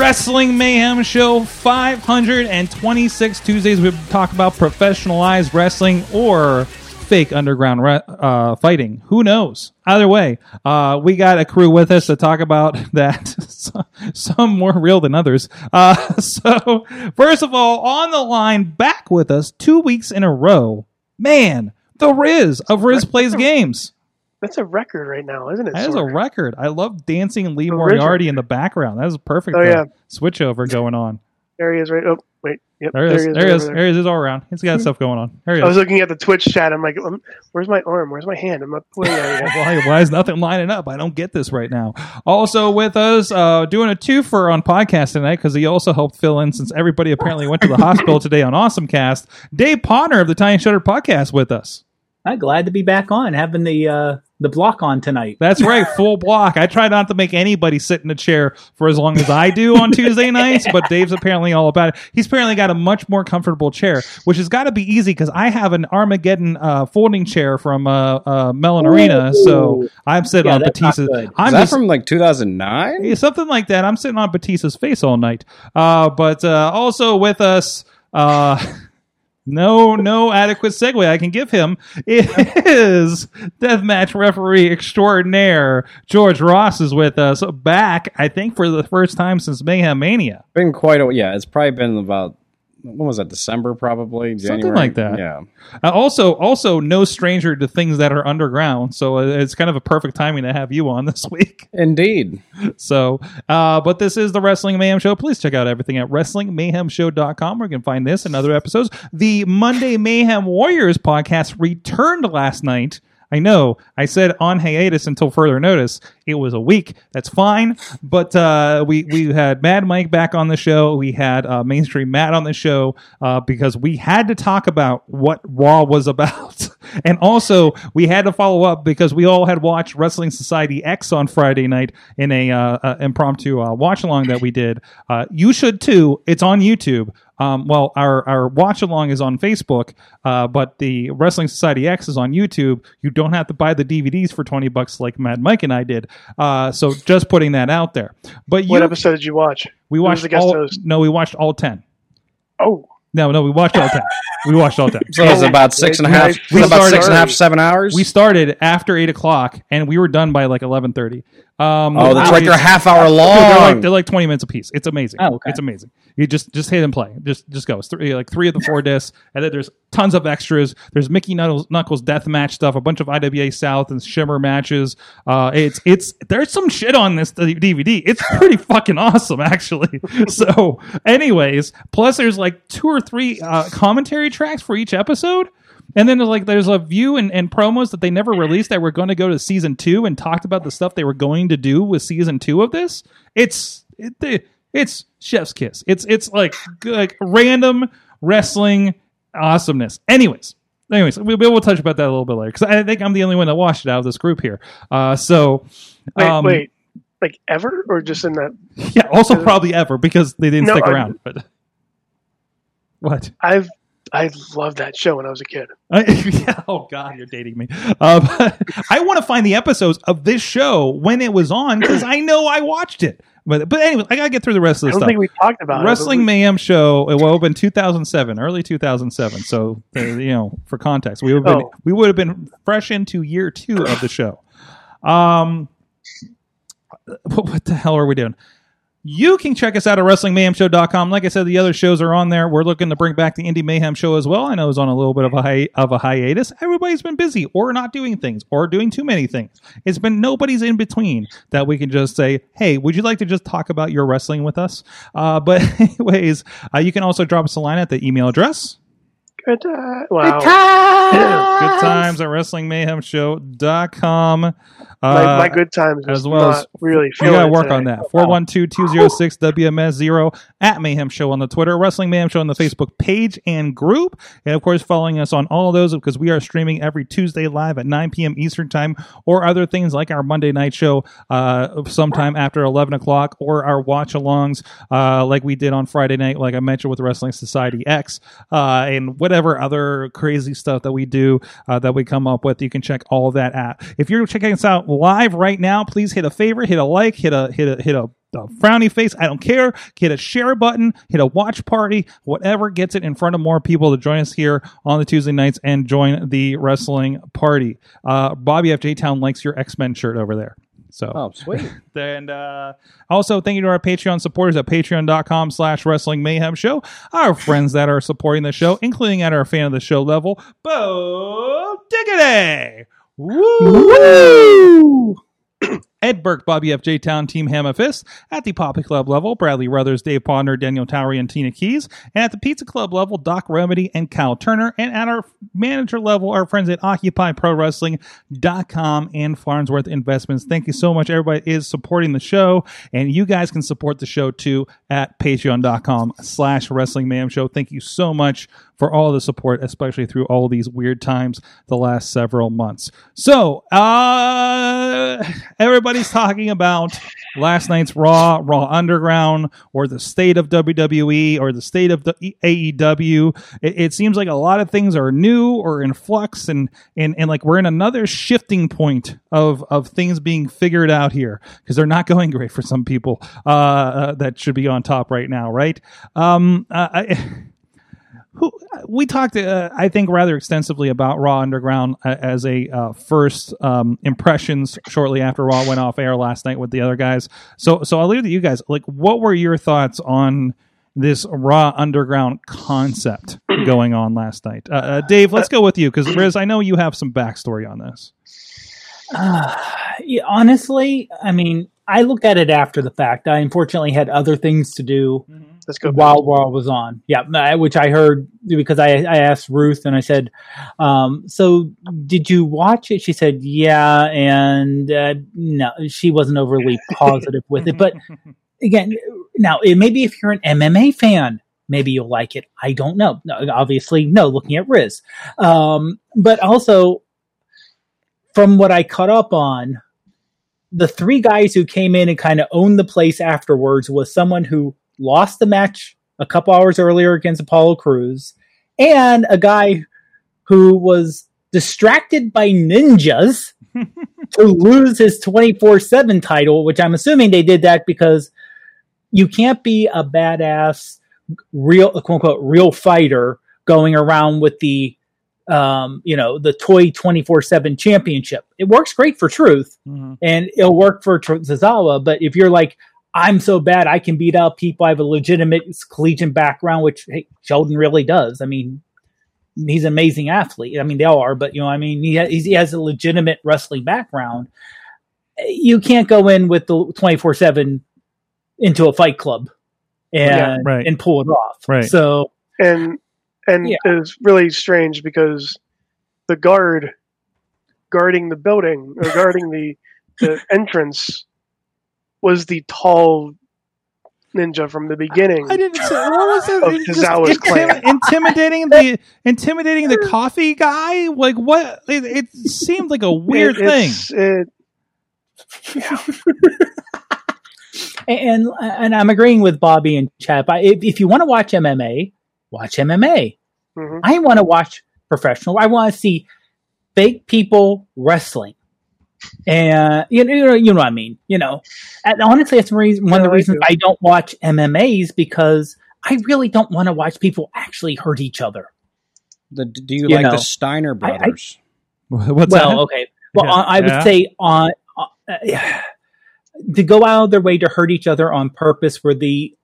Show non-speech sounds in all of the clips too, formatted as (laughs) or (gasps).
Wrestling Mayhem Show 526 Tuesdays. We talk about professionalized wrestling or fake underground re- uh, fighting. Who knows? Either way, uh, we got a crew with us to talk about (laughs) that. Some more real than others. Uh, (laughs) so, first of all, on the line, back with us two weeks in a row. Man, the Riz of Riz Plays Games. That's a record right now, isn't it? That is a record. I love dancing Lee The Moriarty in the background. That was a perfect Oh, uh, yeah. switch over going on. There he is, right? Oh, wait. Yep, There he is. There he right is. over There he is. He's all around. He's got stuff going on. There he I was is. looking at the Twitch chat. I'm like, um, where's my arm? Where's my hand? I'm not pointing at. Why, why is nothing lining up? I don't get this right now. Also with us, uh, doing a twofer on podcast tonight because he also helped fill in since everybody apparently went to the hospital (laughs) today on Awesome Cast. Dave Potter of the Tiny Shutter Podcast with us. I'm glad to be back on, having the uh, the block on tonight. That's right, (laughs) full block. I try not to make anybody sit in a chair for as long as I do on (laughs) Tuesday nights, but Dave's apparently all about it. He's apparently got a much more comfortable chair, which has got to be easy because I have an Armageddon uh, folding chair from uh, uh, Mellon Arena, so I'm sitting Yeah, on that's Batista's. I'm Is that just, from like 2009? yeah, something like that. I'm sitting on Batista's face all night. Uh, but uh, also with us, uh, (laughs) no, no adequate segue I can give him is deathmatch referee extraordinaire George Ross is with us back. I think for the first time since Mayhem Mania. Been quite a yeah. It's probably been about when was that? December probably. Something like that. Yeah. Uh, also, also no stranger to things that are underground. So uh, it's kind of a perfect timing to have you on (laughs) this week. Indeed. So, uh, but this is the Wrestling Mayhem Show. Please check out everything at WrestlingMayhemShow.com where you can find this and other episodes. The Monday Mayhem Warriors podcast returned last night. I know I said on hiatus until further notice. It was a week. That's fine. But uh, we we had Mad Mike back on the show. We had uh, Mainstream Matt on the show uh, because we had to talk about what Raw was (laughs) about, and also we had to follow up because we all had watched Wrestling Society X on Friday night in a uh, impromptu uh, watch along that we did. Uh, you should too. It's on YouTube. Um, well, our, our watch along is on Facebook, uh, but the Wrestling Society X is on YouTube. You don't have to buy the DVDs for 20 bucks like Mad Mike and I did. Uh, so just putting that out there. But you, What episode did you watch? we watched the guest all, host? no, we watched all 10. Oh, No, no, we watched all 10. We watched all 10. (laughs) So it was about six and a We- half. we it was about started six and a half, hours. We started after 8 o'clock and we were done by like 11.30. Um, oh, that's right. They're a half hour long. they're like they're like twenty minutes apiece. It's amazing. Oh, okay. It's amazing. You just just hit and play. Just just go. It's three, like three of the four discs, and then there's tons of extras. There's Mickey Knuckles, Knuckles death match stuff, a bunch of IWA South and Shimmer matches. Uh, it's it's there's some shit on this DVD. It's pretty (laughs) fucking awesome, actually. (laughs) so, anyways, plus there's like two or three uh, commentary tracks for each episode. And then there's like there's a view and, and promos that they never released that were going to go to season two and talked about the stuff they were going to do with season two of this. It's it, it's chef's kiss. It's it's like like random wrestling awesomeness. Anyways, anyways, we'll we'll touch about that a little bit later because I think I'm the only one that watched it out of this group here. Uh, so wait, um, wait. Like ever or just in that? yeah, also probably ever because they didn't No, stick I- around. But what? I've I loved that show when I was a kid. I, (laughs) yeah, oh God, you're dating me. (laughs) Um, I want to find the episodes of this show when it was on because I know I watched it. But but anyway, I gotta get through the rest of I don't stuff. think we talked about Wrestling it. Mayhem show. It have been 2007, early 2007. So uh, you know, for context, we would have been Oh. we would have been fresh into year two of the show. Um, (laughs) what, what the hell are we doing? You can check us out at WrestlingMayhemShow.com. Like I said, the other shows are on there. We're looking to bring back the Indie Mayhem show as well. I know it's on a little bit of a hi- of a hiatus. Everybody's been busy or not doing things or doing too many things. It's been nobody's in between that we can just say, "Hey, would you like to just talk about your wrestling with us?" Uh, but (laughs) anyways, uh, you can also drop us a line at the email address. Good, uh, wow. Good times at WrestlingMayhemShow.com. Uh, my, my good times as well as- really You feeling gotta work today. on that. 412 206 WMS 0 at Mayhem Show on the Twitter, Wrestling Mayhem Show on the Facebook page and group. And of course, following us on all of those because we are streaming every Tuesday live at 9 p.m. Eastern Time or other things like our Monday night show uh, sometime after 11 o'clock or our watch alongs uh, like we did on Friday night, like I mentioned with Wrestling Society X uh, and whatever other crazy stuff that we do uh, that we come up with. You can check all that out. If you're checking us out live right now, please hit a favorite, hit a like, hit a hit a hit a, a frowny face. I don't care. Hit a share button, hit a watch party, whatever gets it in front of more people to join us here on the Tuesday nights and join the wrestling party. Uh, Bobby F J Town likes your X Men shirt over there. So Oh, sweet. (laughs) and uh, also thank you to our Patreon supporters at patreon.com slash wrestling mayhem show. Our friends that are supporting the show, including at our fan of the show level, Bo Diggity! Woo! (clears throat) Ed Burke, Bobby F. J. Town, Team Hammer Fist. At the Poppy Club level, Bradley Ruthers, Dave Ponder, Daniel Towery, and Tina Keys. And at the Pizza Club level, Doc Remedy and Cal Turner. And at our manager level, our friends at OccupyProWrestling.com and Farnsworth Investments. Thank you so much. Everybody is supporting the show. And you guys can support the show too at Patreon.com slash Wrestling Mayhem Show. Thank you so much for all the support, especially through all these weird times the last several months. So, uh, everybody's talking about last night's Raw, Raw Underground, or the state of WWE, or the state of the AEW. It, it seems like a lot of things are new or in flux, and and and like we're in another shifting point of of things being figured out here because they're not going great for some people uh, uh, that should be on top right now, right? Um, uh, I, who we talked, uh, I think, rather extensively about Raw Underground uh, as a uh, first um, impressions shortly after Raw went off air last night with the other guys. So, so I'll leave it to you guys. Like, what were your thoughts on this Raw Underground concept (clears throat) going on last night? Uh, uh, Dave, let's go with you because Riz, I know you have some backstory on this. Uh, yeah, honestly, I mean, I looked at it after the fact. I unfortunately had other things to do Let's go. was on. Yeah, which I heard because I, I asked Ruth and I said, um, "So did you watch it?" She said, "Yeah," and uh, no, she wasn't overly (laughs) positive with it. But (laughs) again, now it maybe if you're an MMA fan, maybe you'll like it. I don't know. No, obviously, no. Looking at Riz, um, but also from what I caught up on, the three guys who came in and kind of owned the place afterwards was someone who lost the match a couple hours earlier against Apollo Crews, and a guy who was distracted by ninjas (laughs) to lose his 24 7 title, which I'm assuming they did that because you can't be a badass, real, quote unquote, real fighter going around with the um, you know, the toy 24 7 championship. It works great for truth Mhm. and it'll work for Tr- Tozawa. But if you're like, I'm so bad, I can beat up people, I have a legitimate collegiate background, which hey, Shelton really does. I mean, he's an amazing athlete. I mean, they all are, but you know, I mean, he, ha- he has a legitimate wrestling background. You can't go in with the 24 7 into a fight club and, Yeah, right. and pull it off. Right. So, and and Yeah. it was really strange because the guard guarding the building or guarding the the entrance was the tall ninja from the beginning. I didn't say what was it? Of It just Tozawa's clan. intimidating the intimidating the coffee guy. Like what? It, it seemed like a weird It- thing. it's- It, and and I'm agreeing with Bobby and Chad. I- If, if you want to watch MMA, watch MMA. mhm. I want to watch professional. I want to see fake people wrestling. And you know, you know, what I mean. You know, and honestly, that's the reason, one of the I reasons do. I don't watch MMA's because I really don't want to watch people actually hurt each other. The, do you, You like know, the Steiner I- I- brothers? (laughs) What's well, that? okay. Well, Yeah. I I would Yeah. say on uh, uh, to go out of their way to hurt each other on purpose for the,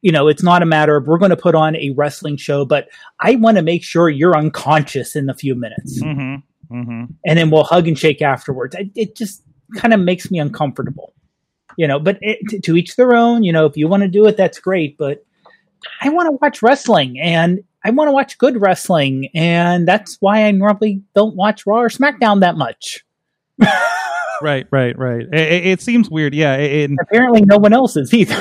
you know, it's not a matter of we're going to put on a wrestling show, but I want to make sure you're unconscious in a few minutes, Mm-hmm. Mm-hmm. and then we'll hug and shake afterwards. It, it just kind of makes me uncomfortable, you know. But it, to, each their own. You know, if you want to do it, that's great. But I want to watch wrestling, and I want to watch good wrestling, and that's why I normally don't watch Raw or SmackDown that much. (laughs) Right, right, right. It, it, seems weird. Yeah. It, Apparently, no one else is either.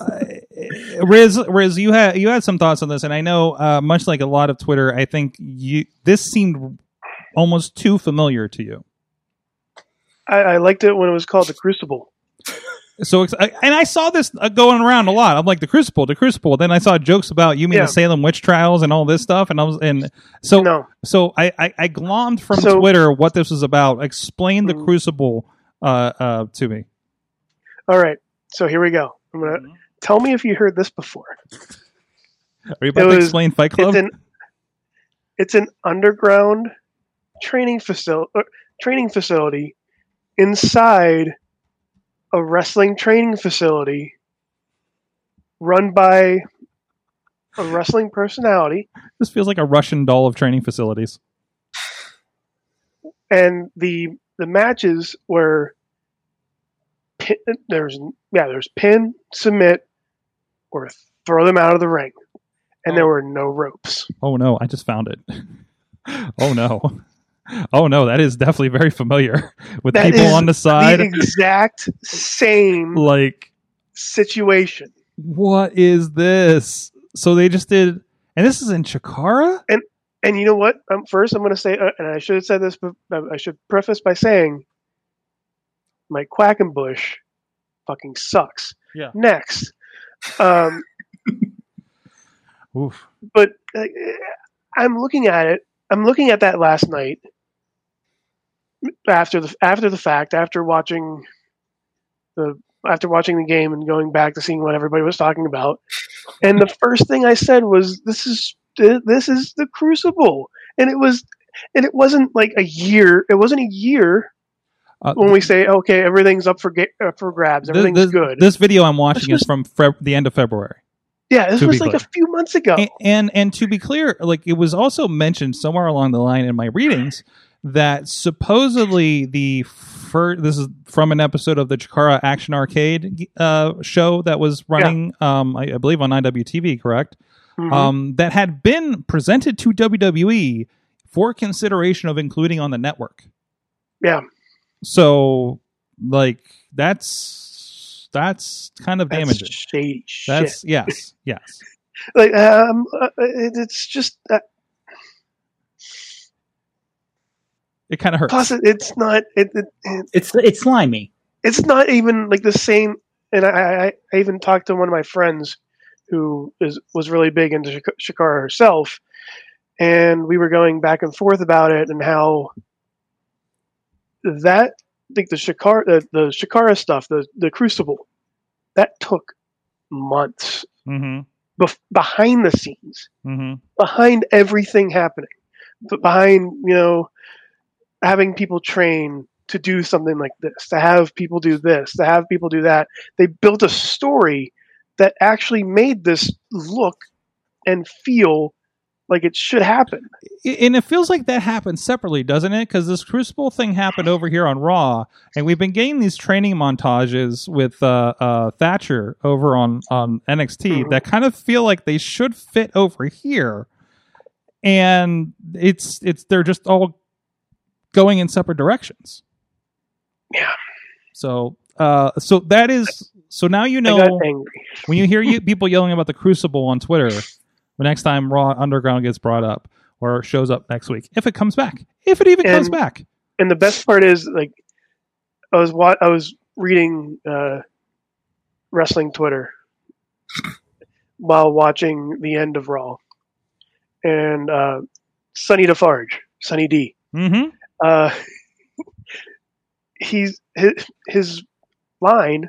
(laughs) Riz, Riz, you had you had some thoughts on this, and I know, uh, much like a lot of Twitter, I think you this seemed almost too familiar to you. I, I liked it when it was called the Crucible. So, and I saw this uh, going around a lot. I'm like the Crucible, the Crucible. Then I saw jokes about you mean Yeah. the Salem witch trials and all this stuff, and I was and so No, so I, I I glommed from So- Twitter what this was about. Explain the Mm. Crucible uh, uh, to me. all right. So here we go. I'm gonna Mm-hmm. tell me if you heard this before. Are you about It to was- explain Fight Club? It's an it's an underground training facility uh, training facility inside a wrestling training facility run by a wrestling personality this feels like a Russian doll of training facilities. and the the matches were pin, there's yeah there's pin submit or throw them out of the ring and there oh. were no ropes Oh no, I just found it. (laughs) oh no. Oh no, that is definitely very familiar (laughs) with That people on the side. the exact same (laughs) like, situation what is this? So they just did, and this is in Chikara. And and you know what? Um, first, I'm going to say, uh, and I should have said this, but I should preface by saying, Mike Quackenbush fucking sucks. Yeah. Next, um, (laughs) Oof. but uh, I'm looking at it. I'm looking at that last night after the after the fact, after watching the after watching the game and going back to seeing what everybody was talking about. And the first thing I said was, "This is this is the Crucible," and it was, and it wasn't like a year. It wasn't a year Uh, when we say, "Okay, everything's up for ga- uh, for grabs. Everything's this- good." This video I'm watching This is from Feb- the end of February. yeah, this was like clear. a few months ago. And, and and to be clear, like it was also mentioned somewhere along the line in my readings that supposedly the first this is from an episode of the Chikara Action Arcade uh, show that was running, um, I, I believe on IWTV, correct? Mhm. Um, that had been presented to WWE for consideration of including on the network. yeah, So, like that's that's kind of that's damaging. shady shit. That's yes, yes. (laughs) like um, uh, it's just uh, It kind of hurts. plus it, it's not it, it, it It's it's slimy. it's not even like the same and I, I I even talked to one of my friends who is was really big into Shik- Chikara herself and we were going back and forth about it and how that like the Chikara the, the Chikara stuff the the Crucible that took months Mm-hmm. bef- behind the scenes Mm-hmm. behind everything happening, but behind you know having people train to do something like this, to have people do this, to have people do that. They built a story that actually made this look and feel like it should happen. and it feels like that happened separately, doesn't it? Because this Crucible thing happened over here on Raw, and we've been getting these training montages with uh, uh, Thatcher over on on NXT Mhm. that kind of feel like they should fit over here, and it's it's they're just all going in separate directions. Yeah. So uh, so that is so now you know (laughs) when you hear you people yelling about the Crucible on Twitter, the next time Raw Underground gets brought up or shows up next week, if it comes back, if it even comes back. And the best part is like I was wa- I was reading uh, wrestling Twitter (laughs) while watching the end of Raw, and uh, Sonny Defarge, Sonny D. Mm-hmm. Uh, he's his, his line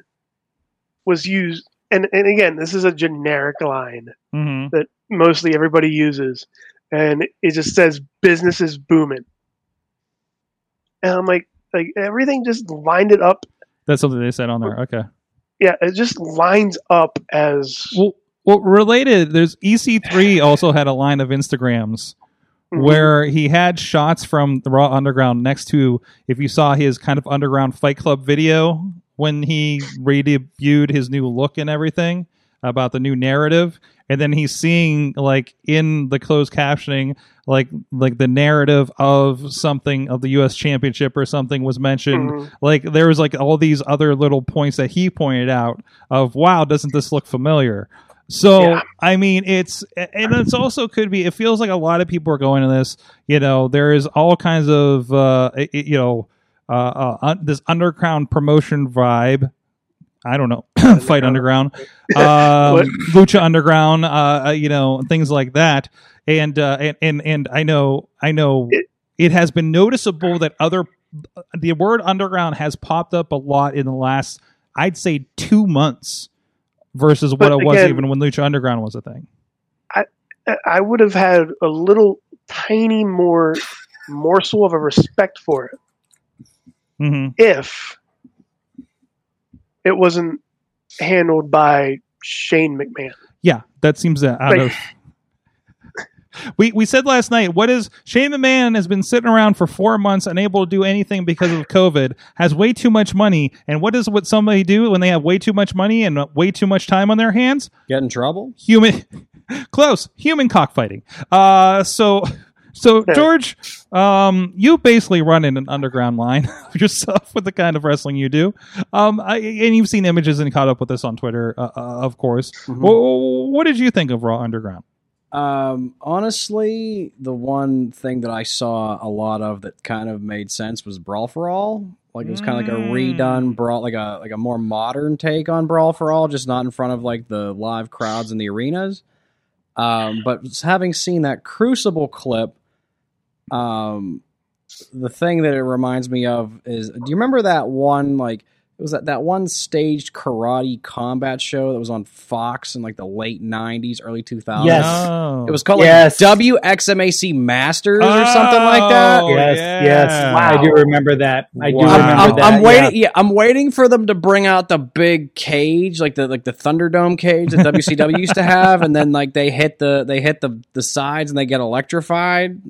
was used, and and again, this is a generic line Mm-hmm. that mostly everybody uses, and it just says "business is booming," and I'm like, like everything just lined it up. That's something they said on there. Okay. Yeah, it just lines up as Well, well, related. There's EC3 also had a line of Instagrams. Where he had shots from the Raw Underground next to if you saw his kind of underground Fight Club video when he redebuted his new look and everything. about the new narrative, and then he's seeing like in the closed captioning, like like the narrative of something of the U.S. Championship or something was mentioned. Mhm. Like there was like all these other little points that he pointed out of wow, doesn't this look familiar? So Yeah. I mean, it's and it's also could be. It feels like a lot of people are going to this. You know, there is all kinds of uh, it- you know uh, uh, this underground promotion vibe. I don't know, (clears throat) fight underground, (laughs) um, What? lucha underground, uh, uh, you know, things like that. And uh, and and and I know, I know, It- it has been noticeable that other the word underground has popped up a lot in the last, I'd say, two months versus what But it was even when lucha underground was a thing. I I would have had a little tiny more morsel of a respect for it hmm if it wasn't handled by Shane McMahon. Yeah, that seems out Like- of. We we said last night, what is Shane McMahon has been sitting around for four months, unable to do anything because of COVID, has way too much money, and what does what somebody do when they have way too much money and way too much time on their hands? Get in trouble? Human, (laughs) close, human cockfighting. Uh, so so (laughs) George, um, you basically run in an underground line (laughs) yourself with the kind of wrestling you do. Um, I, and you've seen images and caught up with this on Twitter, uh, uh, of course. Mhm. Wh- what did you think of Raw Underground? Um, honestly, the one thing that I saw a lot of that kind of made sense was Brawl for All. Like it was kind of like a Mm. redone brawl, like a like a more modern take on Brawl for All, just not in front of like the live crowds in the arenas. Um, but having seen that Crucible clip, um, the thing that it reminds me of is, do you remember that one like it was that that one staged karate combat show that was on Fox in like the late '90s, early 2000s? Yes. Oh. It was called Yes. like WMAC Masters or something like oh, that. Oh, yes, yeah. yes, I do remember that. I do Wow. I'm, remember I'm, that. I'm waiting. yeah. Yeah. I'm waiting for them to bring out the big cage, like the like the Thunderdome cage that WCW used to have, and then like they hit the they hit the the sides and they get electrified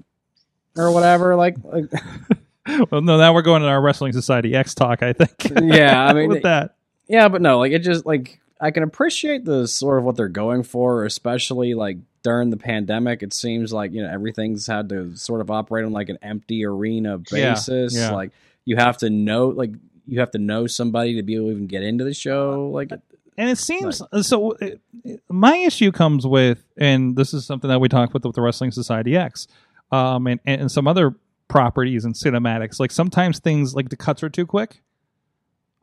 or whatever. Like, like (laughs) (laughs) well, no, now we're going to our Wrestling Society X talk, I think. yeah, I (laughs) mean, with that. yeah, but no, like it just like I can appreciate the sort of what they're going for, especially like during the pandemic. It seems like you know everything's had to sort of operate on like an empty arena basis. yeah. Like you have to know, like you have to know somebody to be able to even get into the show. Like And it seems so. It- my issue comes with, and this is something that we talked with with the Wrestling Society X, um, and, and some other properties and cinematics. Like sometimes things like the cuts are too quick.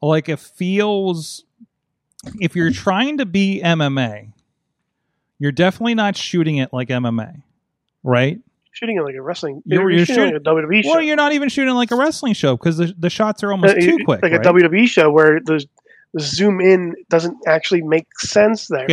Like it feels, if you're trying to be MMA, you're definitely not shooting it like MMA, right? Shooting it like a wrestling. You're- You're, you're shooting like a WWE show. Well, you're not even shooting like a wrestling show because the, the shots are almost Uh, too quick. like right? a WWE show where the, the zoom in doesn't actually make sense there.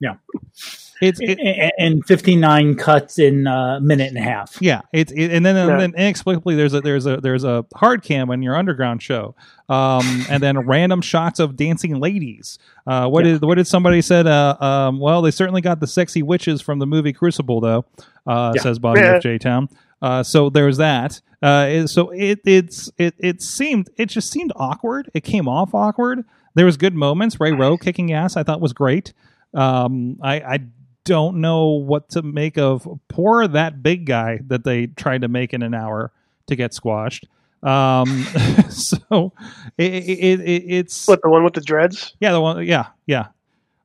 Yeah. (laughs) It's it, and, and 59 cuts in a minute and a half. Yeah, it's it, and then and Yeah. then inexplicably there's a there's a there's a hard cam in your underground show, um, and then random shots of dancing ladies. Uh, what Yeah. did what did somebody said? Uh, um, well, they certainly got the sexy witches from the movie Crucible, though. Uh, Yeah. Says Bobby Yeah. of J Town. Uh, so there's that. Uh, so it it's it it seemed it just seemed awkward. It came off awkward. There was good moments. Ray Rowe kicking ass, I thought was great. Um, I I don't know what to make of poor that big guy that they tried to make in an hour to get squashed. Um, (laughs) so it, it, it it's What the one with the dreads? yeah the one yeah yeah.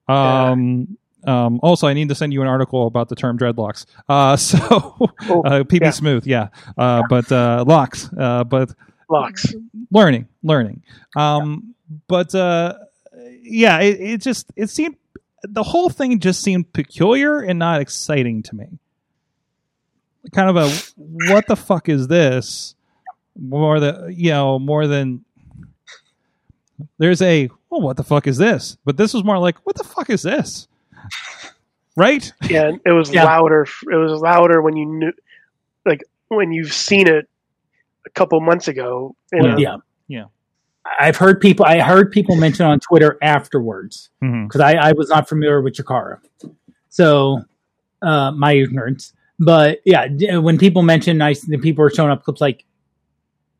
Um, um, also, I need to send you an article about the term dreadlocks. Uh, (laughs) so Oh, uh, PB yeah. Smooth, yeah, uh, but uh, locks, uh, but Locks. learning, learning. Um, but uh, yeah, it, it just it seemed the whole thing just seemed peculiar and not exciting to me. Kind of a what the fuck is this? More than you know, more than there's a well, what the fuck is this? But this was more like what the fuck is this? Right? Yeah, it was Yeah. louder. It was louder when you knew, like when you've seen it a couple months ago. You know? Yeah. Yeah. I've heard people. I heard people mention on Twitter afterwards because I, I was not familiar with Chikara, so uh, my ignorance. But yeah, when people mention nice, the people are showing up clips like,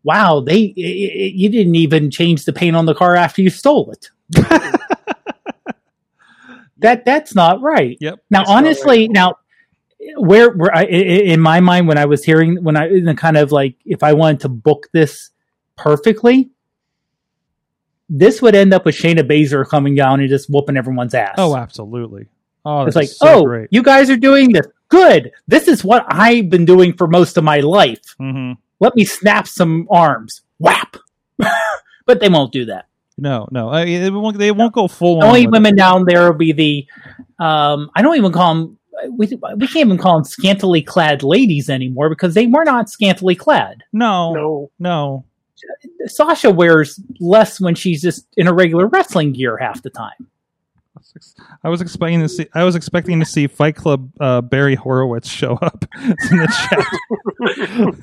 "Wow, they i i you didn't even change the paint on the car after you stole it." (laughs) that that's not right. Yep. Now, honestly, now where where I, i- i- in my mind when I was hearing when I in the kind of like if I wanted to book this perfectly, this would end up with Shayna Baszler coming down and just whooping everyone's ass. Oh, absolutely. Oh, it's this like, so oh, great. you guys are doing this. Good. This is what I've been doing for most of my life. hmm Let me snap some arms. Whap. (laughs) but they won't do that. No, no, I, it won't, they won't go full The on. only with it. women down there will be the. Um, I don't even call them. We, we can't even call them scantily clad ladies anymore because they were not scantily clad. No, No, no. Sasha wears less when she's just in a regular wrestling gear half the time. I was expecting to see. I was expecting to see Fight Club uh, Barry Horowitz show up (laughs) in the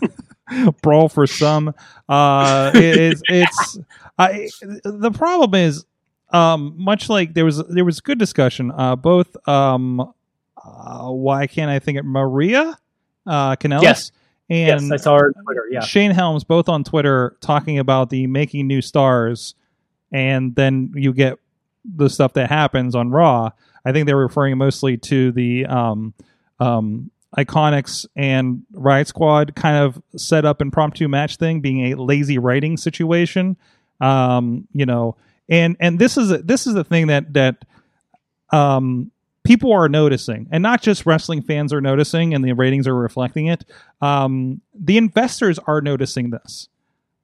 chat. (laughs) Brawl for some. Uh, it- it's it's. I. The problem is, um, much like there was there was good discussion. Uh, both. Um, uh, why can't I think of Maria? Uh, Kanellis. Yes. And yes, I saw her on Twitter. Yeah, Shane Helms both on Twitter talking about the making new stars, and then you get the stuff that happens on Raw. I think they're referring mostly to the um, um, Iconics and Riot Squad kind of set up impromptu match thing being a lazy writing situation. Um, you know, and and this is a, this is the thing that that um, people are noticing, and not just wrestling fans are noticing, and the ratings are reflecting it. Um, the investors are noticing this.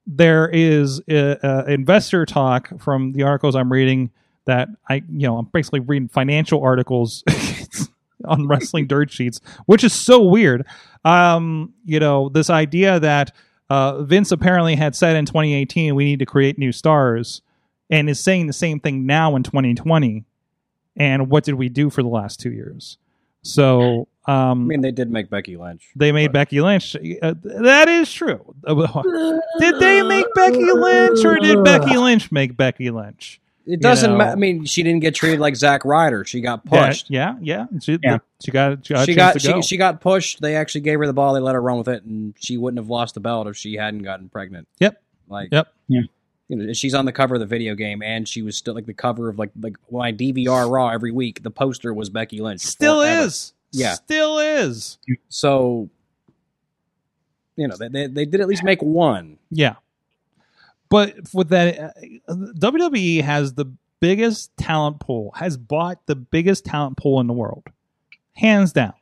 There is uh uh investor talk from the articles I'm reading that I, you know, I'm basically reading financial articles (laughs) on wrestling dirt sheets, which is so weird. Um, you know, this idea that uh, Vince apparently had said in 2018 we need to create new stars, and is saying the same thing now in 2020 and what did we do for the last two years? So um, I mean, they did make Becky Lynch. they made but- Becky Lynch. Uh, that is true. (laughs) did they make Becky Lynch, or did Becky Lynch make Becky Lynch? It doesn't. know. ma- I mean, she didn't get treated like Zack Ryder. She got pushed. Yeah, yeah. yeah. She, Yeah. she got. She got. she got to she, she got pushed. They actually gave her the ball. They let her run with it, and she wouldn't have lost the belt if she hadn't gotten pregnant. Yep. Like Yep. Yeah. You know, she's on the cover of the video game, and she was still like the cover of like like my DVR Raw every week. The poster was Becky Lynch. Still forever. is. Yeah. Still is. So, you know, they, they they did at least make one. Yeah. But with that, uh, WWE has the biggest talent pool, has bought the biggest talent pool in the world, hands down.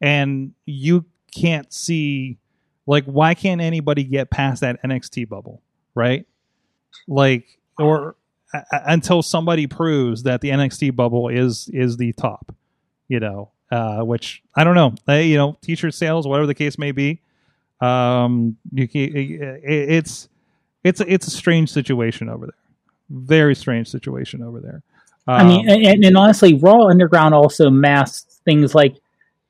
And you can't see, like, why can't anybody get past that NXT bubble, right? Like, or uh, until somebody proves that the NXT bubble is is the top, you know, uh, which I don't know, uh, you know, t-shirt sales, whatever the case may be. Um, you can, it, it's it's a, it's a strange situation over there. Very strange situation over there. I mean, Um, and, and honestly, Raw Underground also masks things like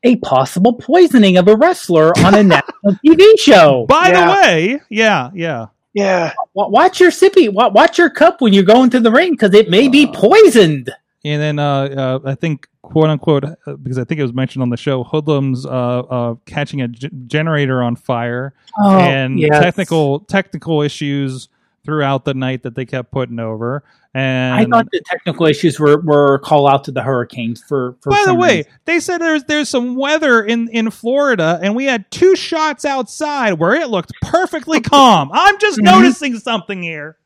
a possible poisoning of a wrestler on a (laughs) national TV show. by yeah. the way, yeah, yeah. Yeah, Watch your sippy, watch your cup when you're going to the ring because it may be poisoned. And then uh, uh, I think quote unquote uh, because I think it was mentioned on the show, Hoodlums uh, uh, catching a g- generator on fire Oh, and yes. technical technical issues throughout the night that they kept putting over. And I thought the technical issues were, were call out to the Hurricanes for. for By the way, reason. they said there's there's some weather in in Florida, and we had two shots outside where it looked perfectly calm. I'm just Mhm. noticing something here.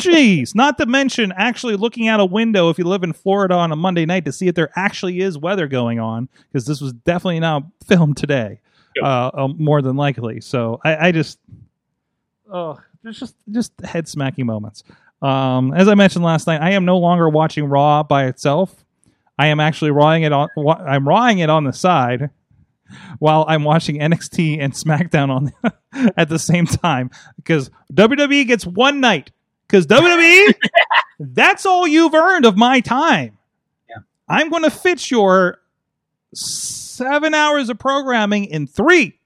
Jeez, not to mention actually looking out a window if you live in Florida on a Monday night to see if there actually is weather going on, because this was definitely not (laughs) filmed today, uh, uh, more than likely. So I, I just, oh, there's just just head smacking moments. Um, as I mentioned last night, I am no longer watching Raw by itself. I am actually rawing it on. wa- I'm rawing it on the side while I'm watching NXT and SmackDown on (laughs) at the same time because WWE gets one night. Because WWE, (laughs) that's all you've earned of my time. Yeah. I'm going to fit your seven hours of programming in three.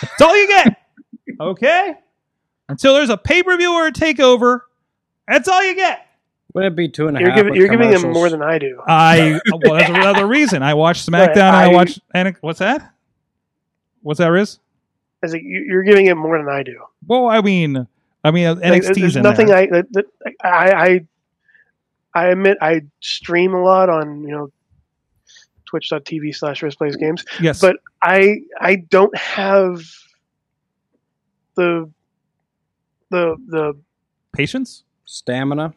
That's all you get. (laughs) okay? Until there's a pay per view or a takeover, that's all you get. Would it be two and a you're half giving you're giving them more than I do. I (laughs) well, that's another reason. I watch SmackDown I I- watch and what's that? What's that, Riz? I was like, you- you're giving it more than I do. Well, I mean, I mean Like, there's in nothing there. I, that, that, I I I admit I stream a lot on you know twitch.tv slash Riz Plays Games, Yes, but I I don't have the the the patience, Stamina.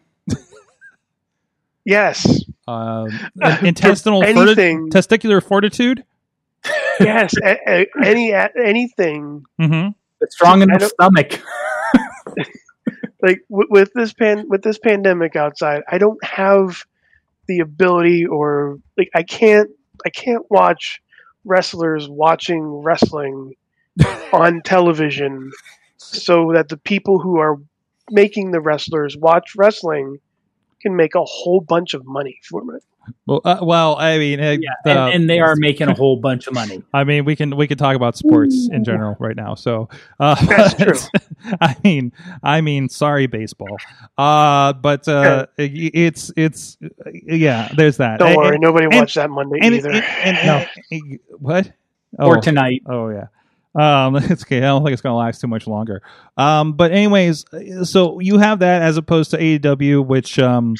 yes (laughs) uh, intestinal For forti- anything. testicular fortitude. yes a, a, any a, anything hmm A strong I the stomach. (laughs) (laughs) like w- with this pan with this pandemic outside i don't have the ability or like i can't i can't watch wrestlers watching wrestling on television so that the people who are making the wrestlers watch wrestling can make a whole bunch of money from it Well, uh, well, I mean, uh, Yeah, the- and, and they are making a whole bunch of money. (laughs) I mean, we can we can talk about sports in general right now. So uh, That's (laughs) true. (laughs) I mean, I mean, sorry, baseball. Uh, but uh, it's it's yeah. There's that. don't And- worry nobody and- watched that monday and, either and- and- No. and- what? Or Oh. tonight. Oh yeah. Um, (laughs) it's okay. I don't think it's going to last too much longer. Um, but anyways, so you have that as opposed to AEW, which um,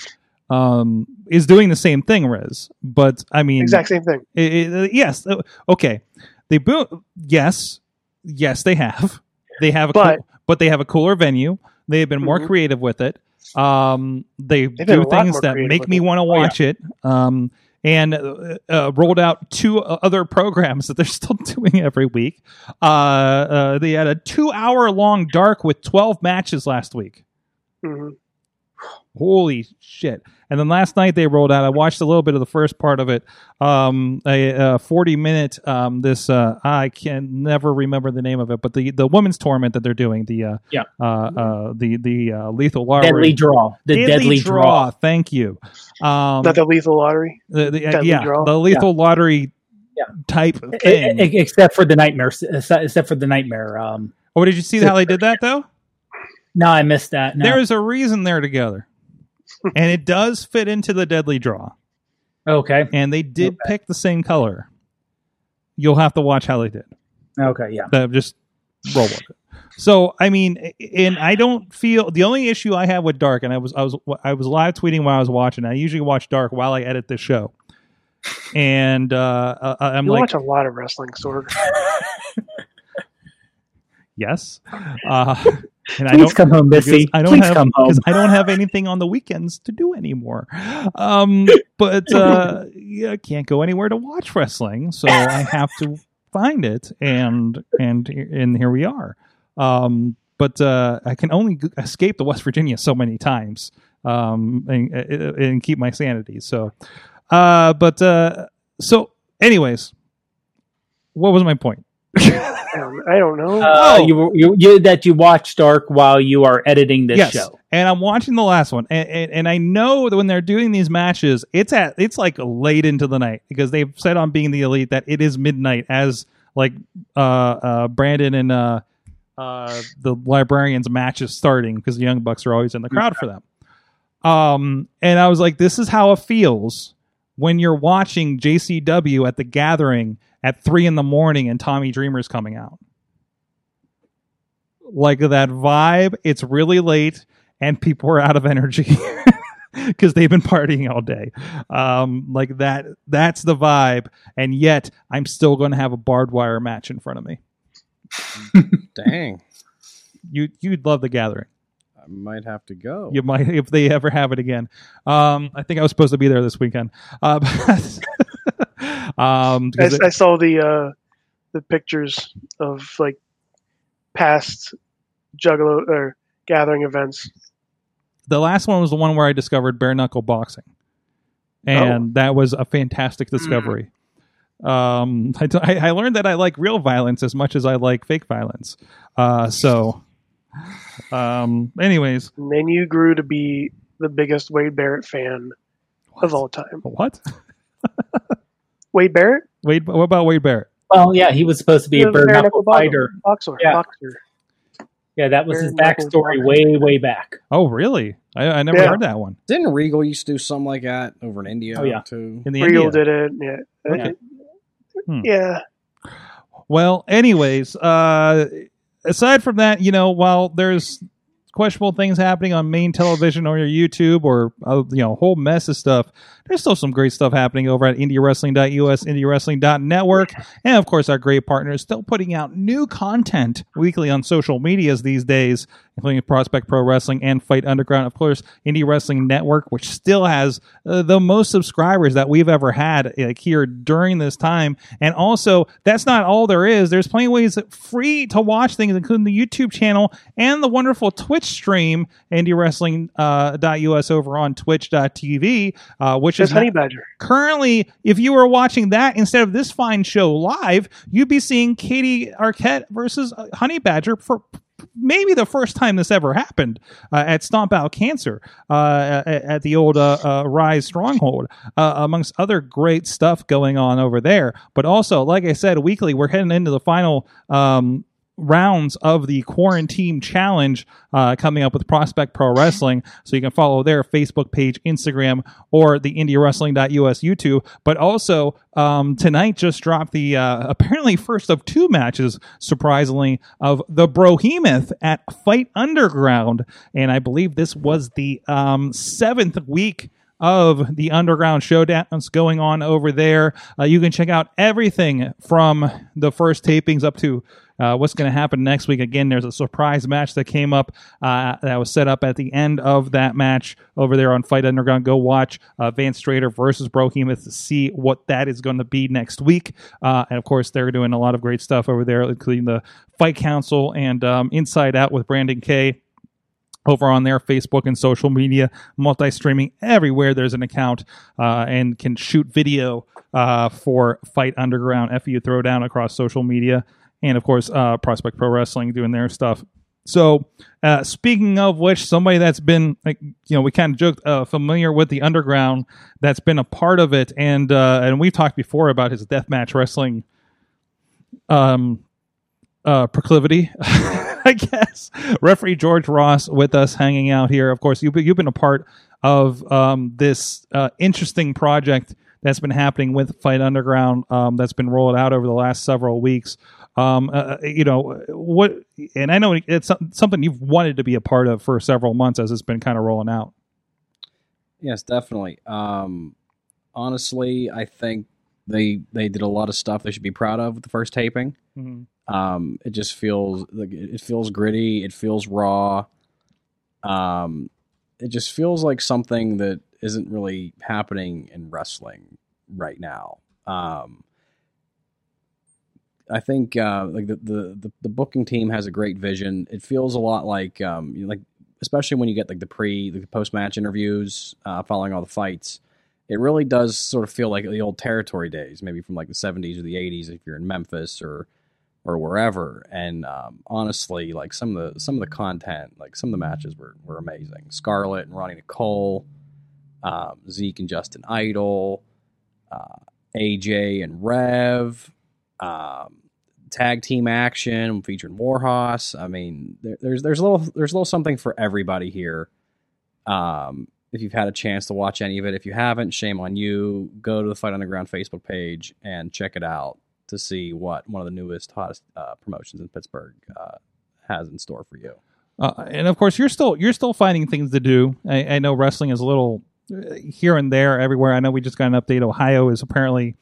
um, is doing the same thing, Riz. But I mean, exact same thing it- it- yes. uh, Okay. They boom. Yes. Yes, they have. They have a But- cool, but they have a cooler venue. They have been more Mhm. creative with it. Um, they They've do things that make me want to Oh, yeah. watch it. Um, and uh, uh, rolled out two other programs that they're (laughs) still doing every week. Uh, uh, they had a two-hour long dark with twelve matches last week. hmm Holy shit! And then last night they rolled out. I watched a little bit of the first part of it. Um, a, a forty-minute. Um, this uh, I can never remember the name of it, but the the women's tournament that they're doing. The uh, Yeah. uh, uh, the the uh, lethal lottery. Deadly draw. The deadly, draw. Thank you. Um, not the lethal lottery the, the- deadly yeah, draw? the lethal lottery Yeah. type thing. except for the nightmare. Except for the nightmare. Um, oh, did you see how they did that though? no, I missed that. No. There is a reason they're together, and it does fit into the deadly draw. okay. And they did pick the same color. You'll have to watch how they did. Okay. Yeah. Uh, just roll with it. So I mean, and I don't feel the only issue I have with Dark, and I was I was I was live tweeting while I was watching. I usually watch Dark while I edit this show, and uh, uh, I'm you like, watch a lot of wrestling sword (laughs) yes, uh, (laughs) and I Please don't. come home, Missy. I don't Please have come home. I don't have anything on the weekends to do anymore. Um, but uh, (laughs) yeah, I can't go anywhere to watch wrestling, so I have to find it, and and and here we are. Um, but uh, I can only escape to West Virginia so many times, um, and, and keep my sanity. So, uh, but uh, so, anyways, what was my point? I (laughs) don't, I don't know. Uh, Oh. you, you, you that you watch Dark while you are editing this yes. show. And I'm watching the last one, and, and, and I know that when they're doing these matches, it's at it's like late into the night because they've said on being the elite that it is midnight as like uh, uh, Brandon and uh, uh, the librarians match is starting because the young bucks are always in the crowd for them. Um, and I was like, this is how it feels when you're watching JCW at the gathering at three in the morning and Tommy Dreamer's coming out. Like that vibe, it's really late and people are out of energy (laughs) because they've been partying all day. Um, like that, that's the vibe. And yet, I'm still going to have a barbed wire match in front of me. (laughs) Dang. You, you'd love the gathering. I might have to go. You might if they ever have it again. Um, I think I was supposed to be there this weekend. Uh, (laughs) um, I, it- I saw the uh, the pictures of like past Juggalo or gathering events. the last one was the one where I discovered bare knuckle boxing, and that was a fantastic discovery. Um, I, t- I I learned that I like real violence as much as I like fake violence. Uh, so, um, anyways, And then you grew to be the biggest Wade Barrett fan of all time. what? (laughs) Wade Barrett, Wade, what about Wade Barrett? Well, yeah, he was supposed to be a The bare bare knuckle knuckle fighter. boxer, Yeah. boxer. Yeah, that was Bare his backstory way, way back. Oh, really? I, I never Yeah. heard that one. Didn't Regal used to do something like that over in India Oh, yeah. too? In the Real India. did it. Yeah. Okay. Hmm. Yeah. Well, anyways, uh, aside from that, you know, while there's questionable things happening on main television or your YouTube or uh, you know a whole mess of stuff, there's still some great stuff happening over at IndieWrestling.us, IndieWrestling.network, and of course our great partners still putting out new content weekly on social medias these days, including Prospect Pro Wrestling and Fight Underground. Of course, Indie Wrestling Network, which still has uh, the most subscribers that we've ever had like here during this time, and also that's not all there is. There's plenty of ways free to watch things, including the YouTube channel and the wonderful Twitch stream, IndieWrestling.us over on Twitch.tv, uh, which Just is Honey Badger. currently, if you were watching that instead of this fine show live, you'd be seeing Katie Arquette versus uh, Honey Badger for maybe the first time this ever happened uh, at Stomp Out Cancer uh, at, at the old uh, uh, Rise Stronghold, uh, amongst other great stuff going on over there. But also, like I said, weekly, we're heading into the final. Um, rounds of the quarantine challenge uh, coming up with Prospect Pro Wrestling. So you can follow their Facebook page, Instagram, or the IndieWrestling.us YouTube. But also um, tonight just dropped the uh, apparently first of two matches, surprisingly, of the Brohemoth at Fight Underground, and I believe this was the um, seventh week of the underground showdowns going on over there. Uh, you can check out everything from the first tapings up to uh, what's going to happen next week. Again, there's a surprise match that came up uh, that was set up at the end of that match over there on Fight Underground. Go watch uh, Vance Strader versus Brohemoth to see what that is going to be next week. Uh, and of course, they're doing a lot of great stuff over there, including the Fight Council and um, Inside Out with Brandon Kay over on their Facebook and social media, multi streaming everywhere. There's an account uh, and can shoot video uh, for Fight Underground, FU Throwdown across social media. And of course, uh, Prospect Pro Wrestling doing their stuff. So, uh, speaking of which, somebody that's been, like, you know, we kind of joked, uh, familiar with the underground, that's been a part of it, and uh, and we've talked before about his deathmatch wrestling, um, uh, proclivity, (laughs) I guess. Referee George Ross with us hanging out here. Of course, you've you've been a part of um, this uh, interesting project that's been happening with Fight Underground um, that's been rolled out over the last several weeks. Um, uh, you know what? And I know it's something you've wanted to be a part of for several months as it's been kind of rolling out. Yes, definitely. Um, honestly, I think they they did a lot of stuff they should be proud of with the first taping. Um, it just feels like it feels gritty. It feels raw. Um, it just feels like something that isn't really happening in wrestling right now. Um, I think uh, like the, the the booking team has a great vision. It feels a lot like um, you know, like especially when you get like the pre the post match interviews uh, following all the fights. It really does sort of feel like the old territory days, maybe from like the '70s or the '80s if you're in Memphis or or wherever. And um, honestly, like some of the some of the content, like some of the matches were were amazing. Scarlett and Ronnie Nicole, um, Zeke and Justin Idol, uh, AJ and Rev, um, tag team action featuring Warhorse. I mean, there, there's there's a little there's a little something for everybody here. Um, if you've had a chance to watch any of it, if you haven't, shame on you. Go to the Fight Underground Facebook page and check it out to see what one of the newest, hottest uh, promotions in Pittsburgh uh, has in store for you. Uh, and of course, you're still you're still finding things to do. I, I know wrestling is a little uh, here and there everywhere. I know we just got an update. Ohio is apparently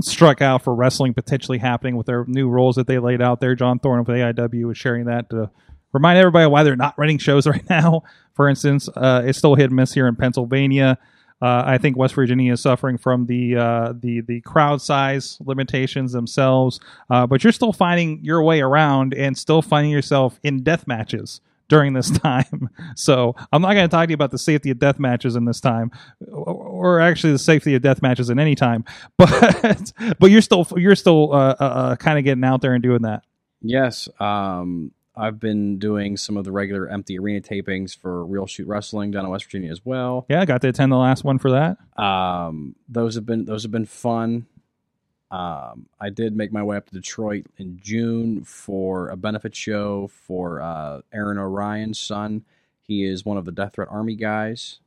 struck out for wrestling potentially happening with their new rules that they laid out there. John Thorne of AIW was sharing that to remind everybody why they're not running shows (laughs) right now. For instance, uh, it's still hit and miss here in Pennsylvania. Uh, I think West Virginia is suffering from the uh, the the crowd size limitations themselves, uh, but you're still finding your way around and still finding yourself in death matches during this (laughs) time. So I'm not going to talk to you about the safety of death matches in this time, or, actually the safety of death matches in any time. (laughs) But but you're still you're still uh, uh, uh, kind of getting out there and doing that. Yes, um, I've been doing some of the regular empty arena tapings for Real Shoot Wrestling down in West Virginia as well. Yeah, I got to attend the last one for that. Um, those have been those have been fun. Um, I did make my way up to Detroit in June for a benefit show for uh, Aaron Orion's son. He is one of the Death Threat Army guys.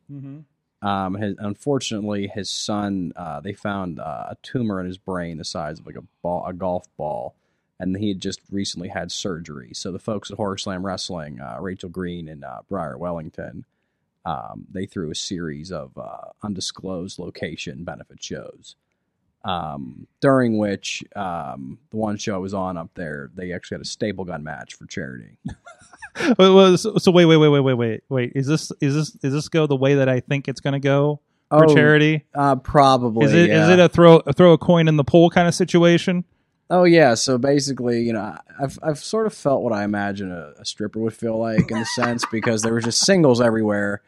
Um, his, unfortunately, his son uh, they found uh, a tumor in his brain the size of like a ball, a golf ball, and he had just recently had surgery. So the folks at Horror Slam Wrestling, uh, Rachel Green and uh, Briar Wellington, um, they threw a series of uh, undisclosed location benefit shows. Um, during which um, the one show I was on up there, they actually had a staple gun match for charity. (laughs) Well, so, so wait, wait, wait, wait, wait, wait, wait. Is this is this is this go the way that I think it's going to go for charity? Uh, probably. Is it is yeah. it a throw throw a coin in the pool kind of situation? Oh yeah, so basically, you know, I've I've sort of felt what I imagine a, a stripper would feel like in a sense because there were just singles everywhere,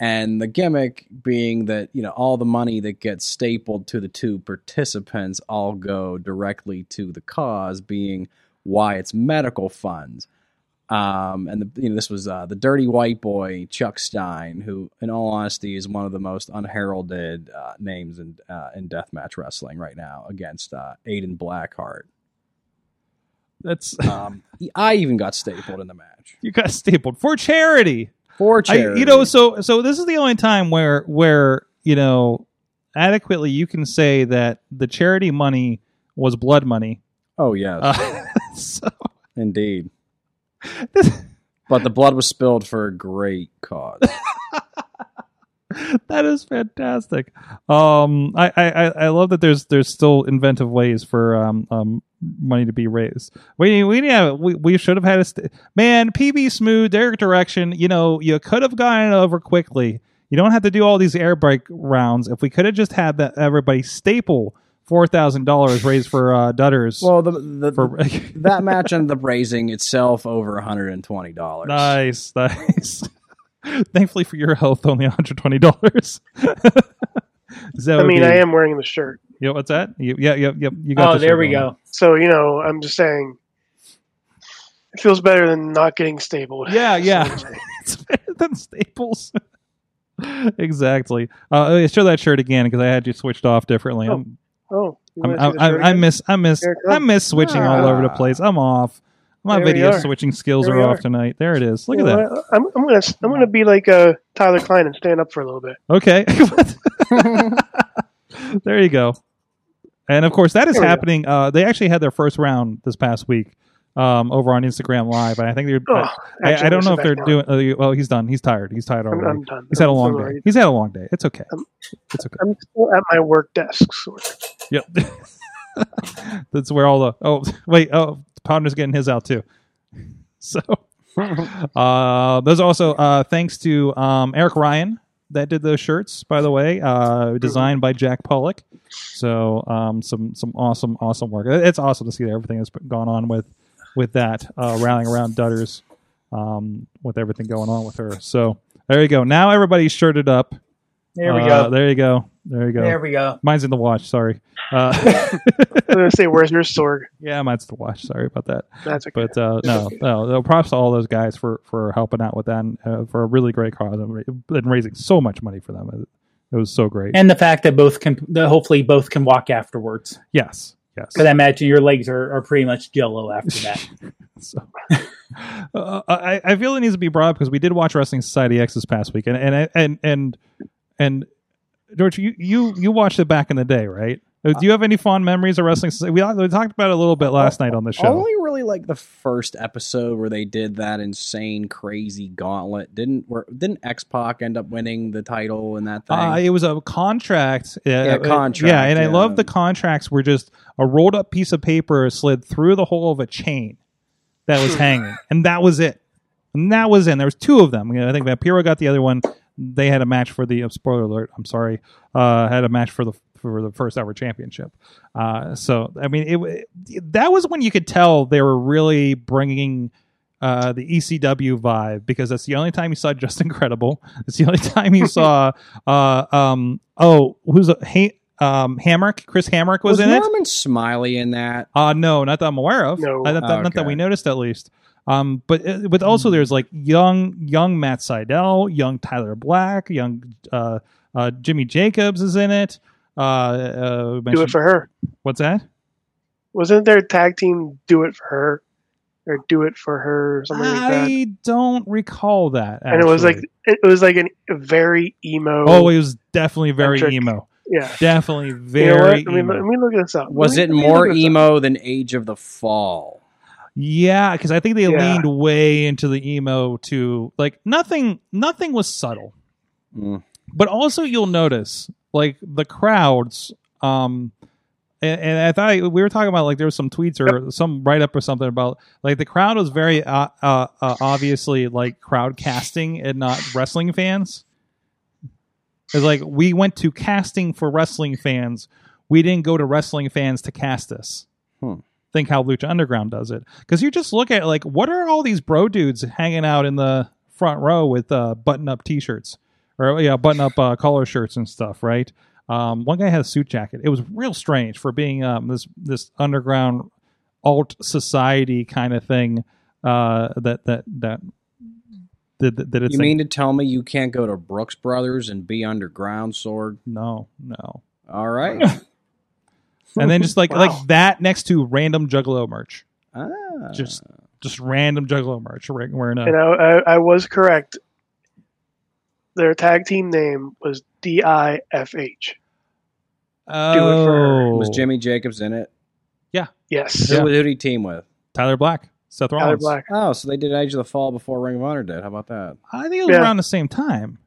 and the gimmick being that you know all the money that gets stapled to the two participants all go directly to the cause, being why it's medical funds. Um, and the, you know this was uh, the dirty white boy Chuck Stein, who, in all honesty, is one of the most unheralded uh, names in uh, in deathmatch wrestling right now against uh, Aiden Blackheart. That's Um, I even got stapled in the match (laughs) you got stapled for charity. For I, you know, so so this is the only time where where you know adequately you can say that the charity money was blood money. oh yes, Uh, (laughs) so indeed. (laughs) But the blood was spilled for a great cause. (laughs) (laughs) that is fantastic. Um, I, I, I- love that there's there's still inventive ways for um, um money to be raised. We we yeah we, we should have had a st- man PB Smooth Derek Direction. You know you could have gotten it over quickly. You don't have to do all these air brake rounds. If we could have just had that everybody staple four thousand dollars raised for uh, Dutters. well, the, the, for that match ended up raising itself over one hundred and twenty dollars. (laughs) nice nice. (laughs) Thankfully for your health, only one hundred twenty dollars. (laughs) I mean, I am wearing the shirt, Yeah, what's that? You, yeah, yeah, yeah. You got. Oh, the there we on. go. so you know, I'm just saying, it feels better than not getting stapled. Yeah, (laughs) yeah. it's better than Staples. exactly. Uh, show that shirt again because I had you switched off differently. Oh, I'm, Oh, I, I again? miss, I miss, I miss switching all over the Ah. place. I'm off. My There video switching skills There are off are. tonight. There it is. Look You at know that. what? I'm, I'm gonna I'm gonna be like uh, Tyler Klein and stand up for a little bit. Okay. (laughs) (laughs) there you go. And of course, that is There we go. happening. Uh, they actually had their first round this past week um, over on Instagram Live, and I think they're. Oh, I, actually, I don't know if they're down. doing. Uh, well, he's done. He's tired. He's tired I'm, already. I'm done. He's had a I'm long sorry. day. He's had a long day. It's okay. Um, It's okay. I'm still at my work desk. Sort of. Yep. (laughs) That's where all the. Oh wait. Oh, Podner's getting his out too. (laughs) So, uh, there's also uh, thanks to um, Eric Ryan that did those shirts. By the way, uh, designed by Jack Pollock. So, um, some some awesome awesome work. It's awesome to see that everything that's gone on with with that uh, rallying around Dutters, um, with everything going on with her. So there you go. Now everybody's shirted up. There we Uh, go. There you go. There you go. There we go. Mine's in the watch. Sorry. Uh, (laughs) I'm gonna say, "Where's your sword?" yeah, mine's the watch. Sorry about that. That's okay. But uh, no, no, no, props to all those guys for for helping out with that and, uh, for a really great cause and and raising so much money for them. It, it was so great. And the fact that both can, that hopefully both can walk afterwards. yes, yes. Because I imagine your legs are, are pretty much jello after that. (laughs) So, uh, I, I feel it needs to be brought up because we did watch Wrestling Society X this past week, and and and and and George, you you you watched it back in the day, right? Uh, Do you have any fond memories of Wrestling We, we talked about it a little bit last night on the show. Only really like the first episode where they did that insane, crazy gauntlet. Didn't where, didn't X Pac end up winning the title in that thing? Uh, it was a contract. Uh, Yeah, uh, contract, Yeah, and I love the contracts were just a rolled up piece of paper slid through the hole of a chain that was (laughs) hanging, and that was it. And that was in. There was two of them. I think Vampiro got the other one. They had a match for the uh, spoiler alert. I'm sorry. Uh, had a match for the for the first ever championship. Uh, so I mean, it, it that was when you could tell they were really bringing uh, the ECW vibe because that's the only time you saw (laughs) Just Incredible. It's the only time you saw (laughs) uh, um oh who's a ha- um Hamrick Chris Hamrick was, was in it. Norman Smiley in that? Uh no, not that I'm aware of. No. Uh, not, that, not that we noticed at least. Um, but uh, but also there's like young young Matt Sydal, young Tyler Black, young uh, uh, Jimmy Jacobs is in it. Uh, uh, Do it for her. what's that? Wasn't there a tag team? Do it for her, or do it for her, or something like that. I don't recall that. And it was like it was like an, a very emo. oh, it was definitely very Centric. emo. yeah. Definitely You know very what? Let me, emo. let me look this up. Was Let it me- more look up. emo than Age of the Fall? Yeah, because I think they Yeah. leaned way into the emo to like nothing. Nothing was subtle, Mm. but also you'll notice like the crowds. Um, and, and I thought we were talking about like there was some tweets or some write up or something about like the crowd was very uh, uh, uh, obviously like crowd casting and not wrestling fans. It's like we went to casting for wrestling fans. We didn't go to wrestling fans to cast us. Think how Lucha Underground does it. Because you just look at like what are all these bro dudes hanging out in the front row with uh, button up t shirts or yeah, button up uh, collar shirts and stuff, right? Um, one guy had a suit jacket. It was real strange for being um, this this underground alt society kind of thing. Uh, that that that that, it's You like- mean to tell me you can't go to Brooks Brothers and be underground, Sword? no no. All right. (laughs) And then just like Wow. like that next to random Juggalo merch, ah. just just random Juggalo merch wearing wearing a And I, I, I was correct. Their tag team name was DIFH. oh for- was Jimmy Jacobs in it? Yeah. Yes. Who, who did he team with? Tyler Black, Seth Rollins. Tyler Black. Oh, so they did Age of the Fall before Ring of Honor did. How about that? I think it was Yeah. around the same time.